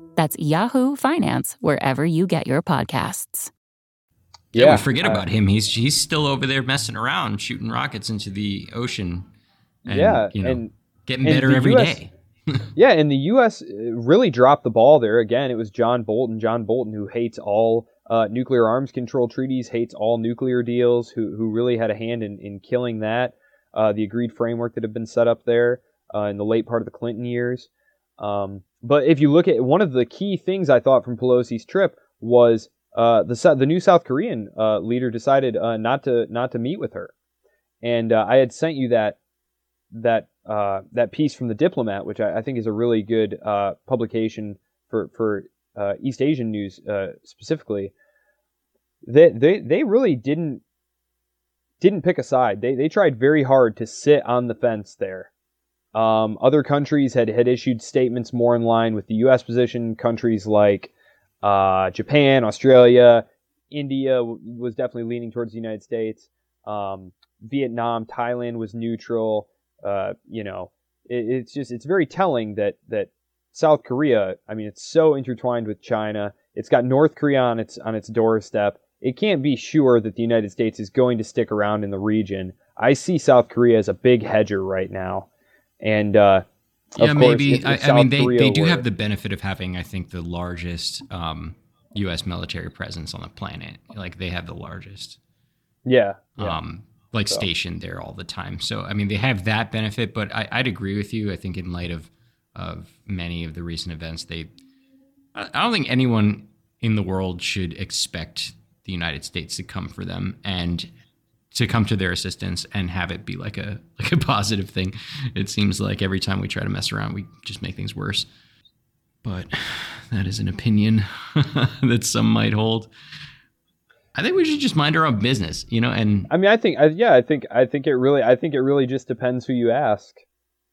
That's Yahoo Finance wherever you get your podcasts. Yeah, yeah we forget uh, about him. He's he's still over there messing around, shooting rockets into the ocean. And, yeah, you know, and getting better every US, day. [laughs] yeah, and the U.S. Uh, really dropped the ball there. Again, it was John Bolton. John Bolton, who hates all uh, nuclear arms control treaties, hates all nuclear deals, who who really had a hand in in killing that. Uh, the agreed framework that had been set up there uh, in the late part of the Clinton years. Um, but if you look at one of the key things I thought from Pelosi's trip was uh, the the new South Korean uh, leader decided uh, not to not to meet with her, and uh, I had sent you that that uh, that piece from the Diplomat, which I, I think is a really good uh, publication for for East Asian news specifically. They, they they really didn't didn't pick a side. They they tried very hard to sit on the fence there um, other countries had, had issued statements more in line with the U.S. position. Countries like uh, Japan, Australia, India w- was definitely leaning towards the United States. Um, Vietnam, Thailand was neutral. Uh, you know, it, it's just it's very telling that that South Korea. I mean, it's so intertwined with China. It's got North Korea on its on its doorstep. It can't be sure that the United States is going to stick around in the region. I see South Korea as a big hedger right now. And uh, yeah, maybe. If, if I, I, mean, they, they do were, have the benefit of having, I think, the largest um, U.S. military presence on the planet. Like they have the largest. Yeah. yeah. Um, like so. stationed there all the time. So I mean, they have that benefit. But I I, would agree with you. I think in light of of many of the recent events, they. I don't think anyone in the world should expect the United States to come for them. And to come to their assistance and have it be like a [laughs] like a positive thing. It seems like every time we try to mess around, we just make things worse. But that is an opinion [laughs] that some might hold. I think we should just mind our own business, you know. And I mean, I think, I, yeah, I think, I think it really, I think it really just depends who you ask.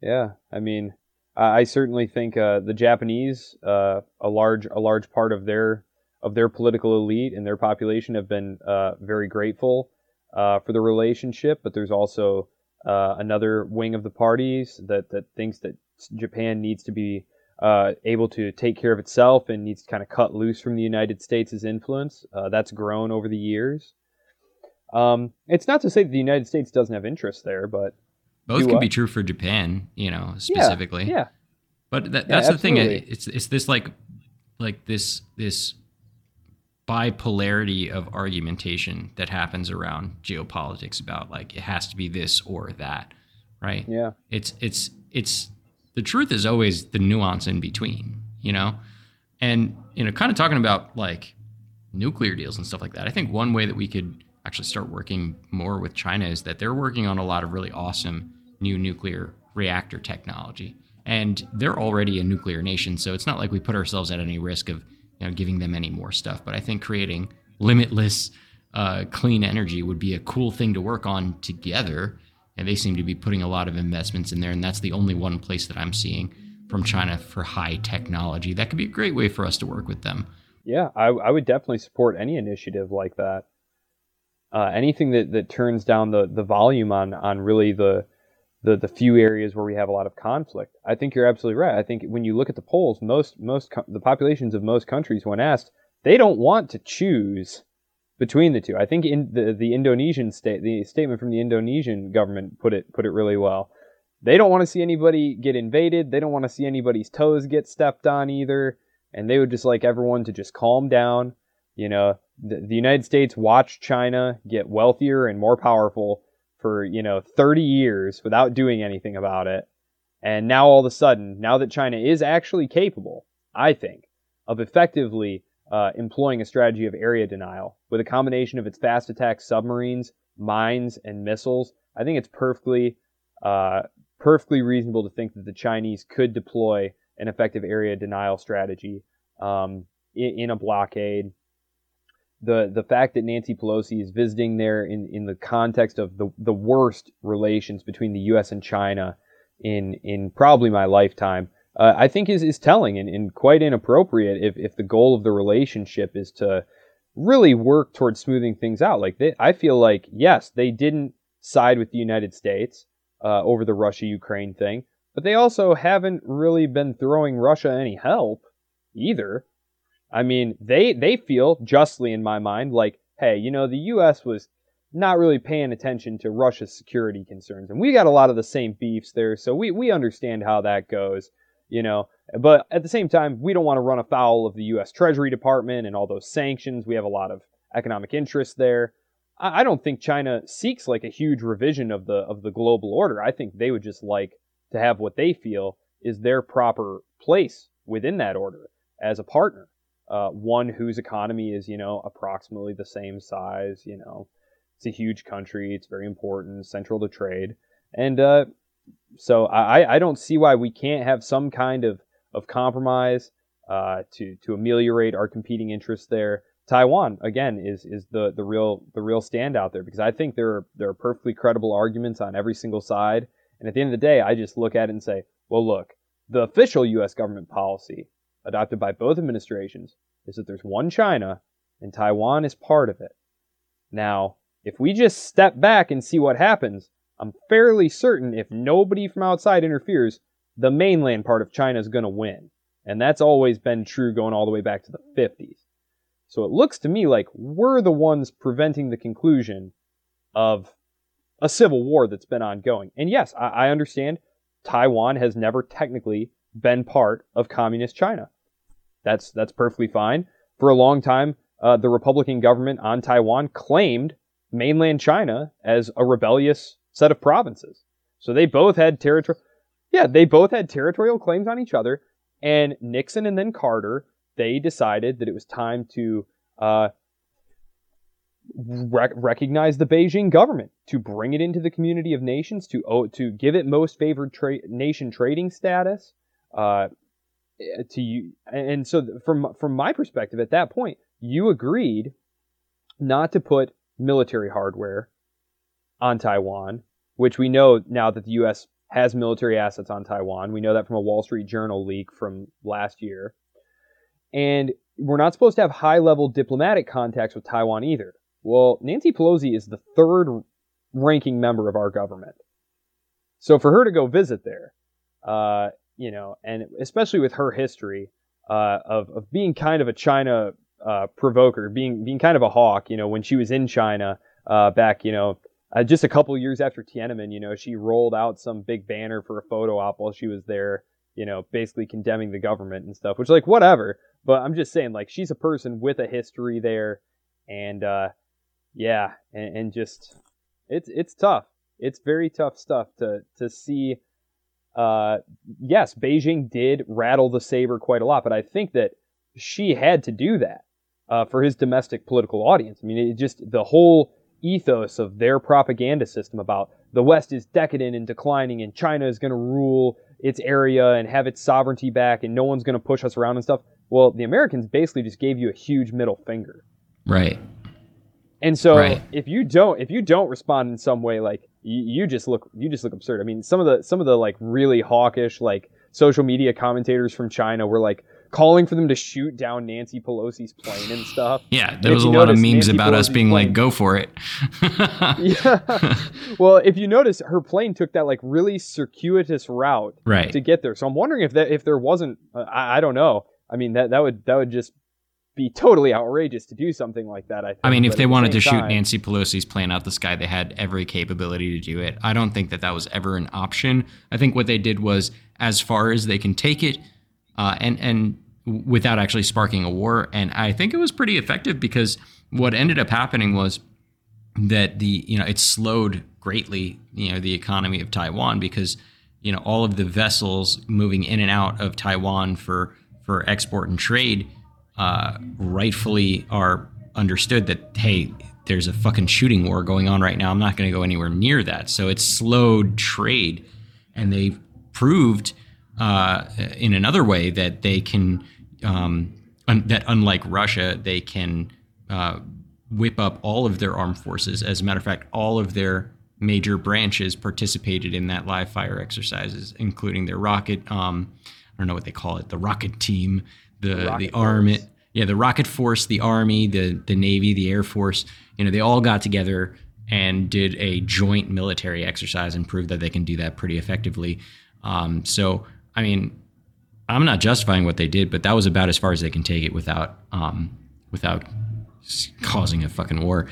Yeah, I mean, I, I certainly think uh, the Japanese, uh, a large, a large part of their of their political elite and their population have been uh, very grateful uh, for the relationship, but there's also uh, another wing of the parties that, that thinks that Japan needs to be uh, able to take care of itself and needs to kind of cut loose from the United States' influence. Uh, that's grown over the years. Um, it's not to say that the United States doesn't have interest there, but both could be true for Japan, you know, specifically. Yeah. yeah. But that, that's yeah, the thing. It's it's this like like this this bipolarity of argumentation that happens around geopolitics about like it has to be this or that, right? Yeah. It's it's it's the truth is always the nuance in between, you know? And you know, kind of talking about like nuclear deals and stuff like that. I think one way that we could actually start working more with China is that they're working on a lot of really awesome new nuclear reactor technology. And they're already a nuclear nation, so it's not like we put ourselves at any risk of you know, giving them any more stuff. But I think creating limitless uh, clean energy would be a cool thing to work on together. And they seem to be putting a lot of investments in there. And that's the only one place that I'm seeing from China for high technology. That could be a great way for us to work with them. Yeah, I, I would definitely support any initiative like that. Uh, anything that, that turns down the, the volume on, on really the the the few areas where we have a lot of conflict. I think you're absolutely right. I think when you look at the polls, most most the populations of most countries, when asked, they don't want to choose between the two. I think in the the Indonesian state, the statement from the Indonesian government put it put it really well. They don't want to see anybody get invaded. They don't want to see anybody's toes get stepped on either. And they would just like everyone to just calm down. You know, the, the United States watched China get wealthier and more powerful for, you know, 30 years without doing anything about it. And now all of a sudden, now that China is actually capable, I think, of effectively uh, employing a strategy of area denial with a combination of its fast attack submarines, mines, and missiles, I think it's perfectly, uh, perfectly reasonable to think that the Chinese could deploy an effective area denial strategy um, in, in, a blockade the the fact that Nancy Pelosi is visiting there in, in the context of the, the worst relations between the U.S. and China in in probably my lifetime, uh, I think is, is telling and, and quite inappropriate if, if the goal of the relationship is to really work towards smoothing things out. Like they, I feel like yes, they didn't side with the United States uh, over the Russia Ukraine thing, but they also haven't really been throwing Russia any help either. I mean, they they feel justly in my mind like, hey, you know, the U.S. was not really paying attention to Russia's security concerns, and we got a lot of the same beefs there, so we we understand how that goes, you know. But at the same time, we don't want to run afoul of the U.S. Treasury Department and all those sanctions. We have a lot of economic interest there. I, I don't think China seeks like a huge revision of the of the global order. I think they would just like to have what they feel is their proper place within that order as a partner uh, one whose economy is, you know, approximately the same size. You know, it's a huge country. It's very important, central to trade, and uh, so I, I don't see why we can't have some kind of of compromise uh, to to ameliorate our competing interests there. Taiwan again is is the the real the real standout there because I think there are there are perfectly credible arguments on every single side, and at the end of the day, I just look at it and say, well, look, the official U.S. government policy adopted by both administrations is that there's one China and Taiwan is part of it. Now, if we just step back and see what happens, I'm fairly certain if nobody from outside interferes, the mainland part of China is going to win. And that's always been true going all the way back to the 50s. So it looks to me like we're the ones preventing the conclusion of a civil war that's been ongoing. And yes, I, I understand Taiwan has never technically been part of communist China. That's that's perfectly fine. For a long time, uh, the Republican government on Taiwan claimed mainland China as a rebellious set of provinces. So they both had territory. Yeah, they both had territorial claims on each other. And Nixon and then Carter, they decided that it was time to uh, rec- recognize the Beijing government, to bring it into the community of nations, to to give it most favored tra- nation trading status, uh, to you. And so, from from my perspective, at that point, you agreed not to put military hardware on Taiwan, which we know now that the U.S. has military assets on Taiwan. We know that from a Wall Street Journal leak from last year. And we're not supposed to have high level diplomatic contacts with Taiwan either. Well, Nancy Pelosi is the third ranking member of our government. So for her to go visit there, uh, you know, and especially with her history uh, of of being kind of a China uh, provoker, being being kind of a hawk. You know, when she was in China uh, back, you know, uh, just a couple years after Tiananmen, you know, she rolled out some big banner for a photo op while she was there. You know, basically condemning the government and stuff, which like whatever. But I'm just saying, like, she's a person with a history there, and uh, yeah, and, and just it's it's tough. It's very tough stuff to to see uh, yes, Beijing did rattle the saber quite a lot, but I think that Xi had to do that uh, for his domestic political audience. I mean, it just the whole ethos of their propaganda system about the West is decadent and declining, and China is going to rule its area and have its sovereignty back, and no one's going to push us around and stuff. Well, the Americans basically just gave you a huge middle finger. Right. And so Right. if you don't if you don't respond in some way, like you, you just look you just look absurd. I mean, some of the some of the like really hawkish like social media commentators from China were like calling for them to shoot down Nancy Pelosi's plane and stuff. Yeah, there was a lot of memes Nancy about us Pelosi's being like, "Go for it." [laughs] yeah. Well, if you notice, her plane took that like really circuitous route Right. to get there. So I'm wondering if that if there wasn't, uh, I, I don't know. I mean that that would that would just be totally outrageous to do something like that. I think. I mean, if they the wanted to shoot time- Nancy Pelosi's plane out the sky, they had every capability to do it. I don't think that that was ever an option. I think what they did was as far as they can take it, uh, and and without actually sparking a war. And I think it was pretty effective because what ended up happening was that the you know it slowed greatly you know the economy of Taiwan because you know all of the vessels moving in and out of Taiwan for for export and trade uh, rightfully are understood that hey there's a fucking shooting war going on right now I'm not going to go anywhere near that so it slowed trade and they proved uh, in another way that they can um, un- that unlike Russia they can uh, whip up all of their armed forces. As a matter of fact, all of their major branches participated in that live fire exercises, including their rocket. Um, I don't know what they call it, the rocket team, the the, the army, yeah, the rocket force, the army, the the navy, the air force. You know, they all got together and did a joint military exercise and proved that they can do that pretty effectively. Um, so, I mean, I'm not justifying what they did, but that was about as far as they can take it without um, without causing a fucking war.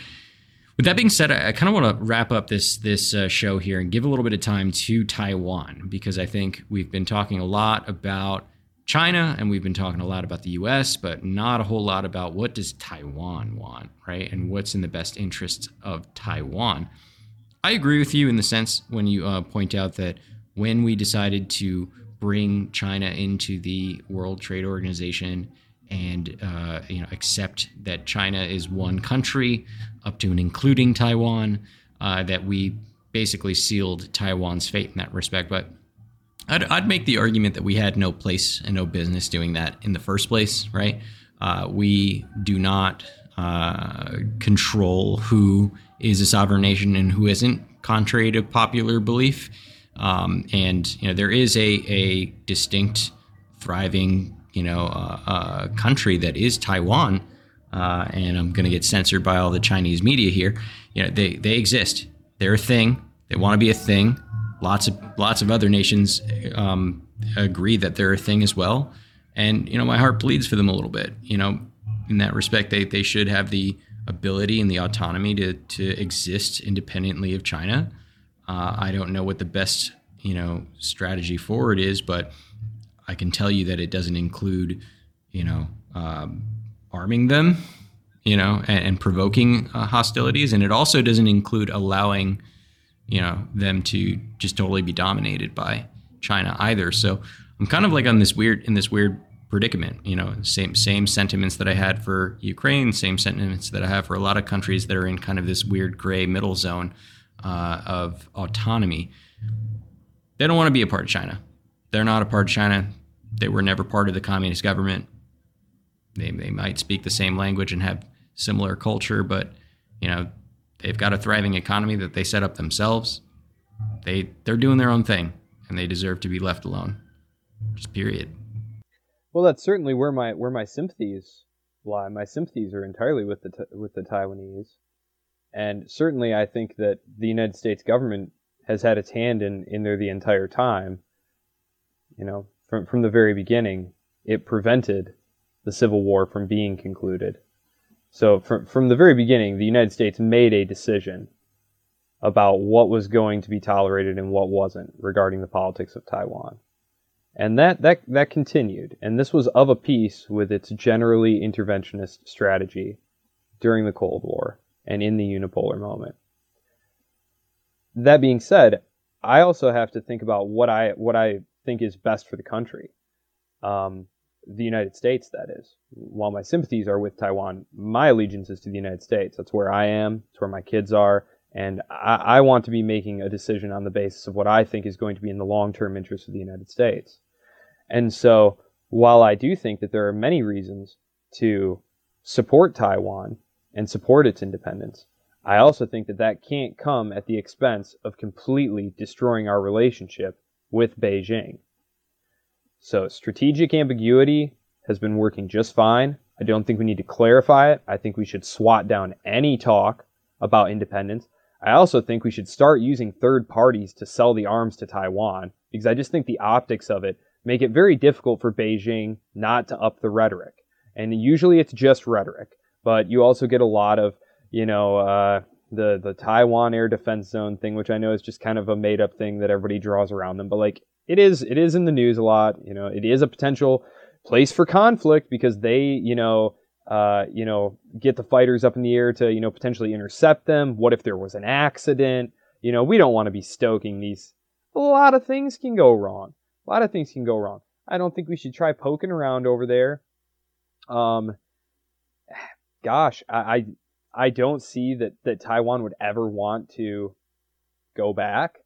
With that being said, I, I kind of want to wrap up this this uh, show here and give a little bit of time to Taiwan because I think we've been talking a lot about China and we've been talking a lot about the U.S., but not a whole lot about what does Taiwan want, right? And what's in the best interests of Taiwan. I agree with you in the sense when you uh, point out that when we decided to bring China into the World Trade Organization and uh, you know accept that China is one country up to and including Taiwan, uh, that we basically sealed Taiwan's fate in that respect. But I'd, I'd, make the argument that we had no place and no business doing that in the first place, right? Uh, we do not uh, control who is a sovereign nation and who isn't, contrary to popular belief. Um, and you know there is a, a distinct, thriving, you know, uh, uh, country that is Taiwan. Uh, and I'm going to get censored by all the Chinese media here. You know, they they exist. They're a thing. They want to be a thing. Lots of lots of other nations um, agree that they're a thing as well. And you know, my heart bleeds for them a little bit. You know, in that respect, they they should have the ability and the autonomy to to exist independently of China. Uh, I don't know what the best you know strategy forward is, but I can tell you that it doesn't include you know um, arming them, you know, and, and provoking uh, hostilities, and it also doesn't include allowing you know them to just totally be dominated by China either. So I'm kind of like on this weird in this weird predicament. You know, same same sentiments that I had for Ukraine, same sentiments that I have for a lot of countries that are in kind of this weird gray middle zone uh, of autonomy. They don't want to be a part of China. They're not a part of China. They were never part of the communist government. They, they might speak the same language and have similar culture, but you know they've got a thriving economy that they set up themselves. They they're doing their own thing, and they deserve to be left alone. Just period. Well, that's certainly where my where my sympathies lie. My sympathies are entirely with the with the Taiwanese. And certainly, I think that the United States government has had its hand in, in there the entire time. You know, from, from the very beginning, it prevented the Civil War from being concluded. So, from, from the very beginning, the United States made a decision about what was going to be tolerated and what wasn't regarding the politics of Taiwan. And that, that, that continued. And this was of a piece with its generally interventionist strategy during the Cold War and in the unipolar moment. That being said, I also have to think about what I what I think is best for the country, um, the United States. That is, while my sympathies are with Taiwan, my allegiance is to the United States. That's where I am. It's where my kids are, and I, I want to be making a decision on the basis of what I think is going to be in the long term interest of the United States. And so, while I do think that there are many reasons to support Taiwan and support its independence. I also think that that can't come at the expense of completely destroying our relationship with Beijing. So, strategic ambiguity has been working just fine. I don't think we need to clarify it. I think we should swat down any talk about independence. I also think we should start using third parties to sell the arms to Taiwan because I just think the optics of it make it very difficult for Beijing not to up the rhetoric. And usually it's just rhetoric but you also get a lot of you know uh, the the Taiwan air defense zone thing, which I know is just kind of a made up thing that everybody draws around them. But like it is it is in the news a lot. You know, it is a potential place for conflict because they you know uh, you know get the fighters up in the air to you know potentially intercept them. What if there was an accident? You know, we don't want to be stoking these. A lot of things can go wrong. A lot of things can go wrong. I don't think we should try poking around over there. Um, gosh, I, I, I don't see that that Taiwan would ever want to go back.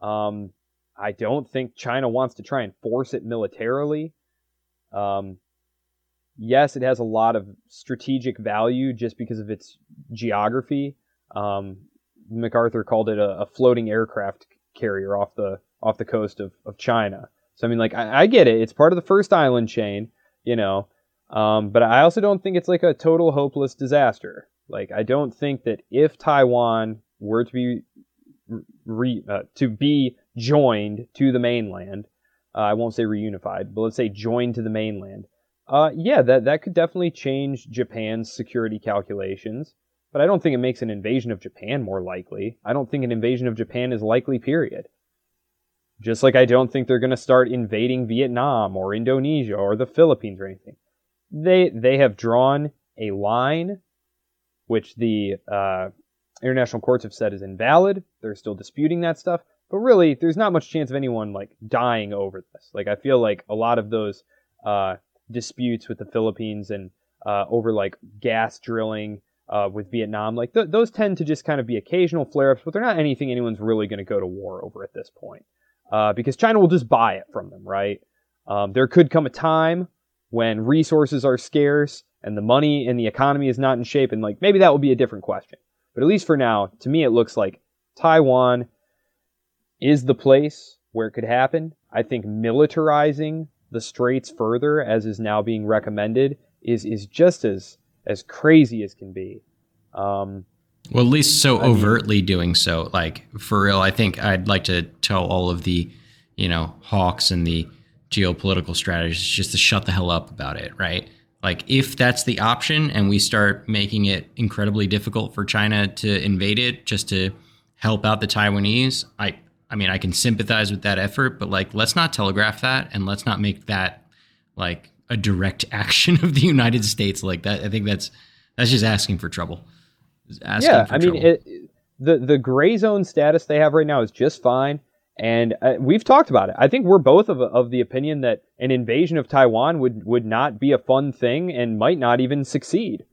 Um, I don't think China wants to try and force it militarily. Um, yes, it has a lot of strategic value just because of its geography. Um, MacArthur called it a, a, floating aircraft carrier off the off the coast of, of China. So I mean, like I, I get it; it's part of the first island chain, you know. Um, but I also don't think it's like a total hopeless disaster. Like I don't think that if Taiwan were to be re, uh, to be joined to the mainland, uh, I won't say reunified, but let's say joined to the mainland. Uh, yeah, that that could definitely change Japan's security calculations, but I don't think it makes an invasion of Japan more likely. I don't think an invasion of Japan is likely. Period. Just like I don't think they're going to start invading Vietnam or Indonesia or the Philippines or anything. They they have drawn a line, which the uh, international courts have said is invalid. They're still disputing that stuff. But really, there's not much chance of anyone like dying over this. Like I feel like a lot of those uh, disputes with the Philippines and uh, over like gas drilling uh, with Vietnam, like th- those tend to just kind of be occasional flare-ups, but they're not anything anyone's really going to go to war over at this point, uh, because China will just buy it from them, right? Um, there could come a time when resources are scarce and the money and the economy is not in shape, and like maybe that will be a different question. But at least for now, to me, it looks like Taiwan is the place where it could happen. I think militarizing the straits further, as is now being recommended, is is just as as crazy as can be. Um, well, at least so I overtly mean, doing so. Like for real, I think I'd like to tell all of the, you know, hawks and the geopolitical strategists just to shut the hell up about it, right? Like, if that's the option and we start making it incredibly difficult for China to invade it just to help out the Taiwanese, I, I mean, I can sympathize with that effort, but like, let's not telegraph that and let's not make that like a direct [laughs] action of the United States like that. I think that's that's just asking for trouble. Asking yeah, for I mean, it, the the gray zone status they have right now is just fine. And uh, we've talked about it. I think we're both of, of the opinion that an invasion of Taiwan would, would not be a fun thing and might not even succeed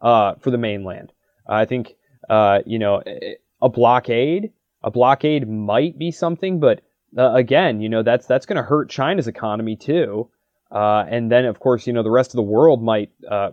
uh, for the mainland. I think, uh, you know, a blockade, a blockade might be something, but uh, again, you know, that's that's going to hurt China's economy too. Uh, and then, of course, you know, the rest of the world might, uh,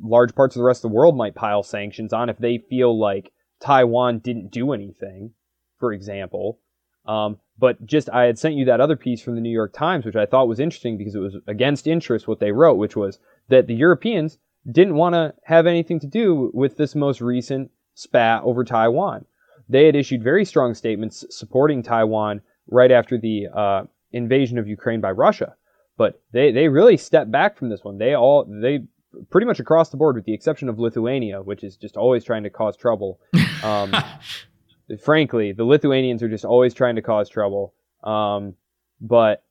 large parts of the rest of the world might pile sanctions on if they feel like Taiwan didn't do anything, for example. Um, but just I had sent you that other piece from the New York Times, which I thought was interesting because it was against interest what they wrote, which was that the Europeans didn't want to have anything to do with this most recent spat over Taiwan. They had issued very strong statements supporting Taiwan right after the uh, invasion of Ukraine by Russia, but they they really stepped back from this one. They all they pretty much across the board, with the exception of Lithuania, which is just always trying to cause trouble. Um, [laughs] frankly, the Lithuanians are just always trying to cause trouble. Um, but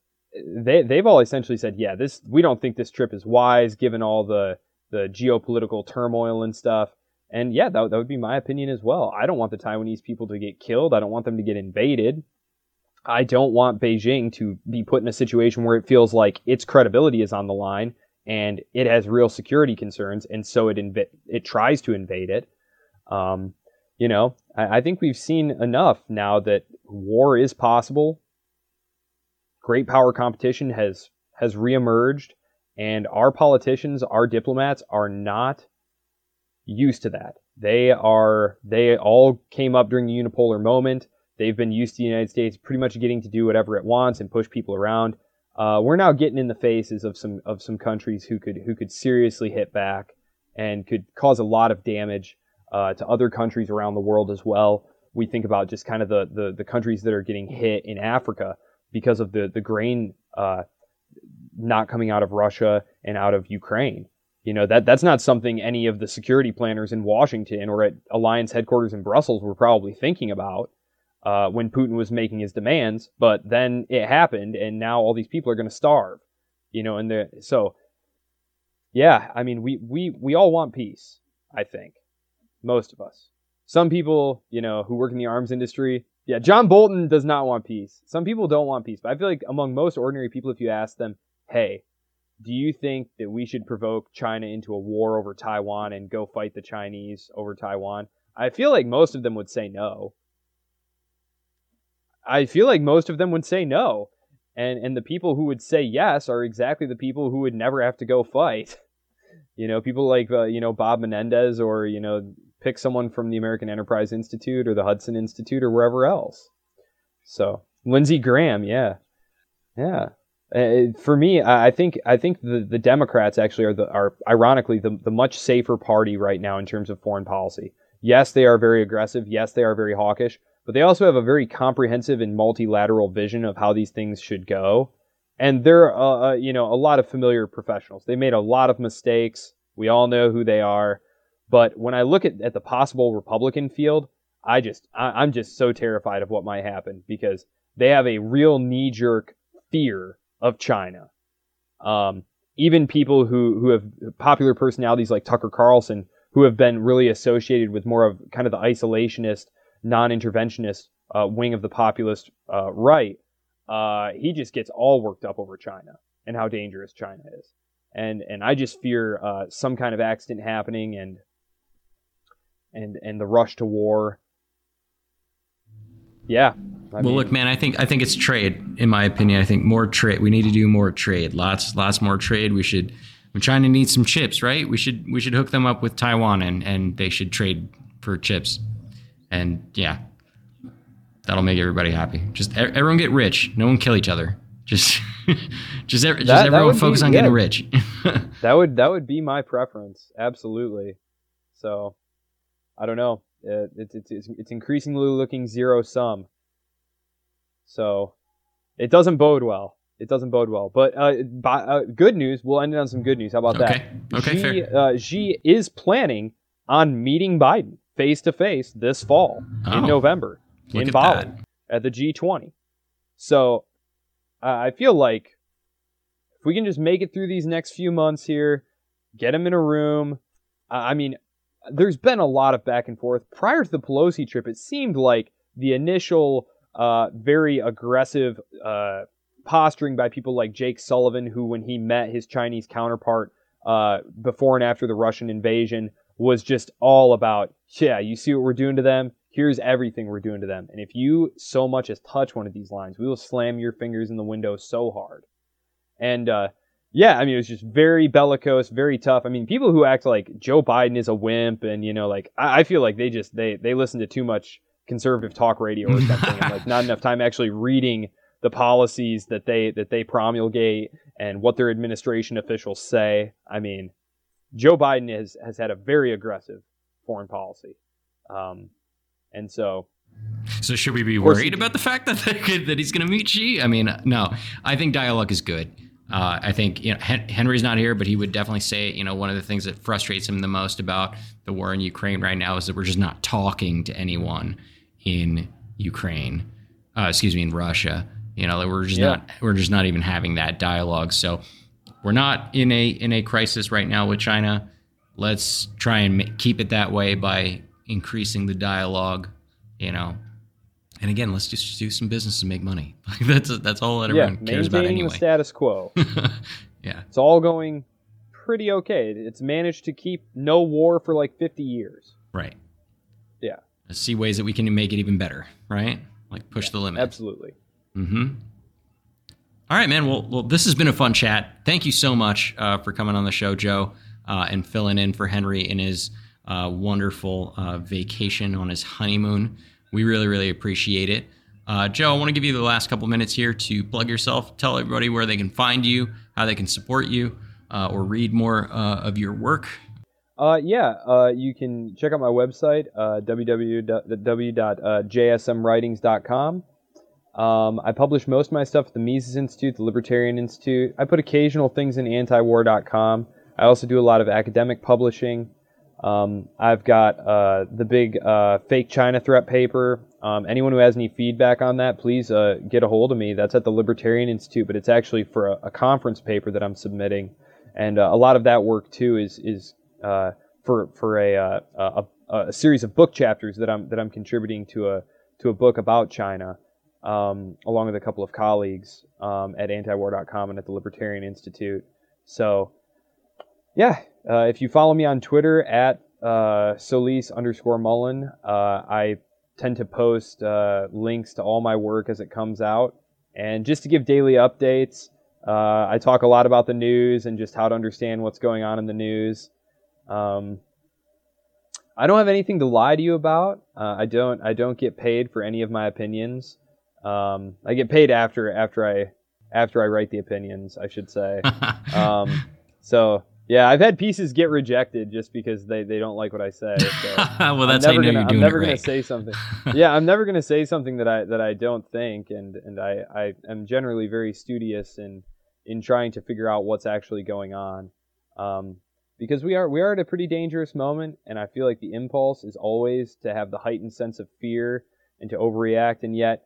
they they've all essentially said, yeah, this we don't think this trip is wise given all the the geopolitical turmoil and stuff. And yeah, that, that would be my opinion as well. I don't want the Taiwanese people to get killed. I don't want them to get invaded. I don't want Beijing to be put in a situation where it feels like its credibility is on the line and it has real security concerns, and so it inv- it tries to invade it. Um, you know, I, I think we've seen enough now that war is possible. Great power competition has has reemerged, and our politicians, our diplomats, are not used to that. They are they all came up during the unipolar moment. They've been used to the United States pretty much getting to do whatever it wants and push people around. Uh, we're now getting in the faces of some of some countries who could who could seriously hit back and could cause a lot of damage uh, to other countries around the world as well. We think about just kind of the, the, the countries that are getting hit in Africa because of the, the grain uh, not coming out of Russia and out of Ukraine. You know, that, that's not something any of the security planners in Washington or at Alliance headquarters in Brussels were probably thinking about uh, when Putin was making his demands. But then it happened, and now all these people are going to starve. You know, and so, yeah, I mean, we, we, we all want peace, I think. Most of us. Some people, you know, who work in the arms industry, yeah, John Bolton does not want peace. Some people don't want peace, but I feel like among most ordinary people, if you ask them, hey, do you think that we should provoke China into a war over Taiwan and go fight the Chinese over Taiwan? I feel like most of them would say no. I feel like most of them would say no. And and the people who would say yes are exactly the people who would never have to go fight. [laughs] You know, people like uh, you know Bob Menendez or you know pick someone from the American Enterprise Institute or the Hudson Institute or wherever else. So Lindsey Graham, yeah, yeah. Uh, for me, I think I think the, the Democrats actually are the are ironically the, the much safer party right now in terms of foreign policy. Yes, they are very aggressive. Yes, they are very hawkish, but they also have a very comprehensive and multilateral vision of how these things should go. And they're uh, uh, you know a lot of familiar professionals. They made a lot of mistakes. We all know who they are. But when I look at, at the possible Republican field, I just I, I'm just so terrified of what might happen because they have a real knee jerk fear of China. Um, even people who, who have popular personalities like Tucker Carlson, who have been really associated with more of kind of the isolationist, non-interventionist uh, wing of the populist uh, right, uh, he just gets all worked up over China and how dangerous China is, and and I just fear uh, some kind of accident happening and and and the rush to war. Yeah, I well, mean, look, man, I think I think it's trade. In my opinion, I think more trade. We need to do more trade. Lots, lots more trade. We should. When China needs some chips, right? We should we should hook them up with Taiwan, and and they should trade for chips. And yeah, that'll make everybody happy. Just everyone get rich. No one kill each other. Just [laughs] just, just that, everyone that focus be, on yeah, getting rich. [laughs] that would that would be my preference. Absolutely. So, I don't know. It, it, it's it's increasingly looking zero sum. So it doesn't bode well. It doesn't bode well. But uh, by, uh, good news. We'll end it on some good news. How about okay. that? Okay. Xi, uh, Xi is planning on meeting Biden face to face this fall oh, in November in Bali at the G20. So I feel like if we can just make it through these next few months here, get him in a room. I mean, there's been a lot of back and forth. Prior to the Pelosi trip, it seemed like the initial uh, very aggressive uh, posturing by people like Jake Sullivan, who, when he met his Chinese counterpart uh, before and after the Russian invasion, was just all about, yeah, you see what we're doing to them? Here's everything we're doing to them. And if you so much as touch one of these lines, we will slam your fingers in the window so hard. And uh, yeah, I mean, it was just very bellicose, very tough. I mean, people who act like Joe Biden is a wimp, and you know, like I, I feel like they just they they listen to too much conservative talk radio or [laughs] something, and like not enough time actually reading the policies that they that they promulgate and what their administration officials say. I mean, Joe Biden has has had a very aggressive foreign policy, um, and so. So should we be worried about the fact that that he's going to meet Xi? I mean, no. I think dialogue is good. Uh, I think you know Henry's not here, but he would definitely say you know one of the things that frustrates him the most about the war in Ukraine right now is that we're just not talking to anyone in Ukraine, uh, excuse me, in Russia. You know, we're just yeah. not we're just not even having that dialogue. So we're not in a in a crisis right now with China. Let's try and keep it that way by increasing the dialogue. You know, and again, let's just do some business and make money. [laughs] that's that's all that everyone yeah, cares about anyway. the status quo. [laughs] yeah, it's all going pretty okay. It's managed to keep no war for like 50 years. Right. Yeah. Let's see ways that we can make it even better. Right. Like push yeah, the limit. Absolutely. Mm-hmm. All right, man. Well, well, this has been a fun chat. Thank you so much uh, for coming on the show, Joe, uh, and filling in for Henry in his uh, wonderful uh, vacation on his honeymoon. We really, really appreciate it. Uh, Joe, I want to give you the last couple minutes here to plug yourself, tell everybody where they can find you, how they can support you, uh, or read more uh, of your work. Uh, yeah, uh, you can check out my website, uh, www.jsmwritings.com. Um, I publish most of my stuff at the Mises Institute, the Libertarian Institute. I put occasional things in antiwar.com. I also do a lot of academic publishing. Um, I've got uh, the big uh, fake China threat paper. Um, anyone who has any feedback on that, please uh, get a hold of me. That's at the Libertarian Institute, but it's actually for a, a conference paper that I'm submitting, and uh, a lot of that work too is is uh, for for a, uh, a, a series of book chapters that I'm that I'm contributing to a to a book about China, um, along with a couple of colleagues um, at antiwar.com and at the Libertarian Institute. So, yeah, uh, if you follow me on Twitter at uh, Solis underscore Mullen, uh, I tend to post uh, links to all my work as it comes out. And just to give daily updates, Uh, I talk a lot about the news and just how to understand what's going on in the news. Um, I don't have anything to lie to you about. Uh, I don't. I don't get paid for any of my opinions. Um, I get paid after after I after I write the opinions. I should say. [laughs] um, so yeah, I've had pieces get rejected just because they, they don't like what I say. So [laughs] well, that's how you know gonna, you're doing I'm never it gonna say something. [laughs] yeah, I'm never gonna say something that I that I don't think, and and I I am generally very studious in in trying to figure out what's actually going on. Um, because we are we are at a pretty dangerous moment, and I feel like the impulse is always to have the heightened sense of fear and to overreact, and yet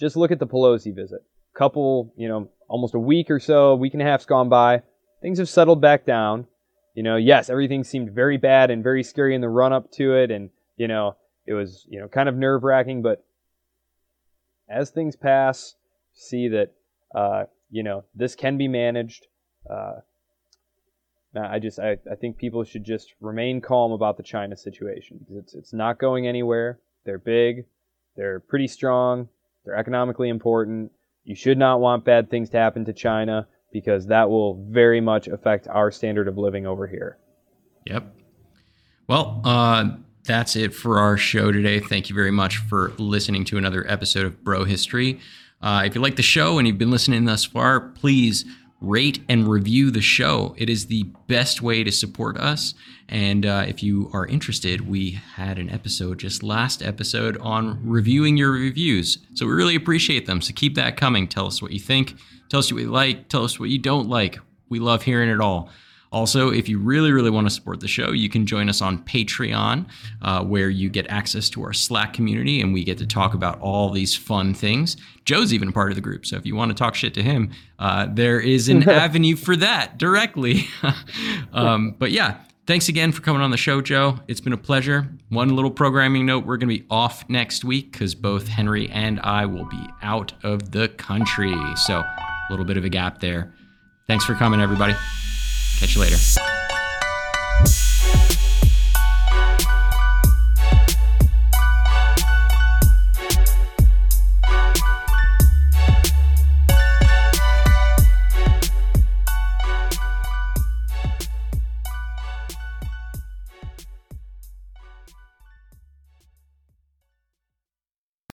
just look at the Pelosi visit. Couple, you know, almost a week or so, week and a half's gone by. Things have settled back down. You know, yes, everything seemed very bad and very scary in the run up to it, and you know, it was you know kind of nerve wracking. But as things pass, see that uh, you know this can be managed. Uh, I just I, I think people should just remain calm about the China situation it's it's not going anywhere. They're big, they're pretty strong, they're economically important. You should not want bad things to happen to China because that will very much affect our standard of living over here. Yep. Well, uh, that's it for our show today. Thank you very much for listening to another episode of Bro History. Uh, if you like the show and you've been listening thus far, please rate and review the show. It is the best way to support us. And uh, if you are interested, we had an episode just last episode on reviewing your reviews. So we really appreciate them. So keep that coming. Tell us what you think. Tell us what you like. Tell us what you don't like. We love hearing it all. Also, if you really, really want to support the show, you can join us on Patreon, uh, where you get access to our Slack community and we get to talk about all these fun things. Joe's even a part of the group, so if you want to talk shit to him, uh, there is an [laughs] avenue for that directly. [laughs] um, but yeah, thanks again for coming on the show, Joe. It's been a pleasure. One little programming note we're going to be off next week because both Henry and I will be out of the country. So, a little bit of a gap there. Thanks for coming, everybody. Catch you later.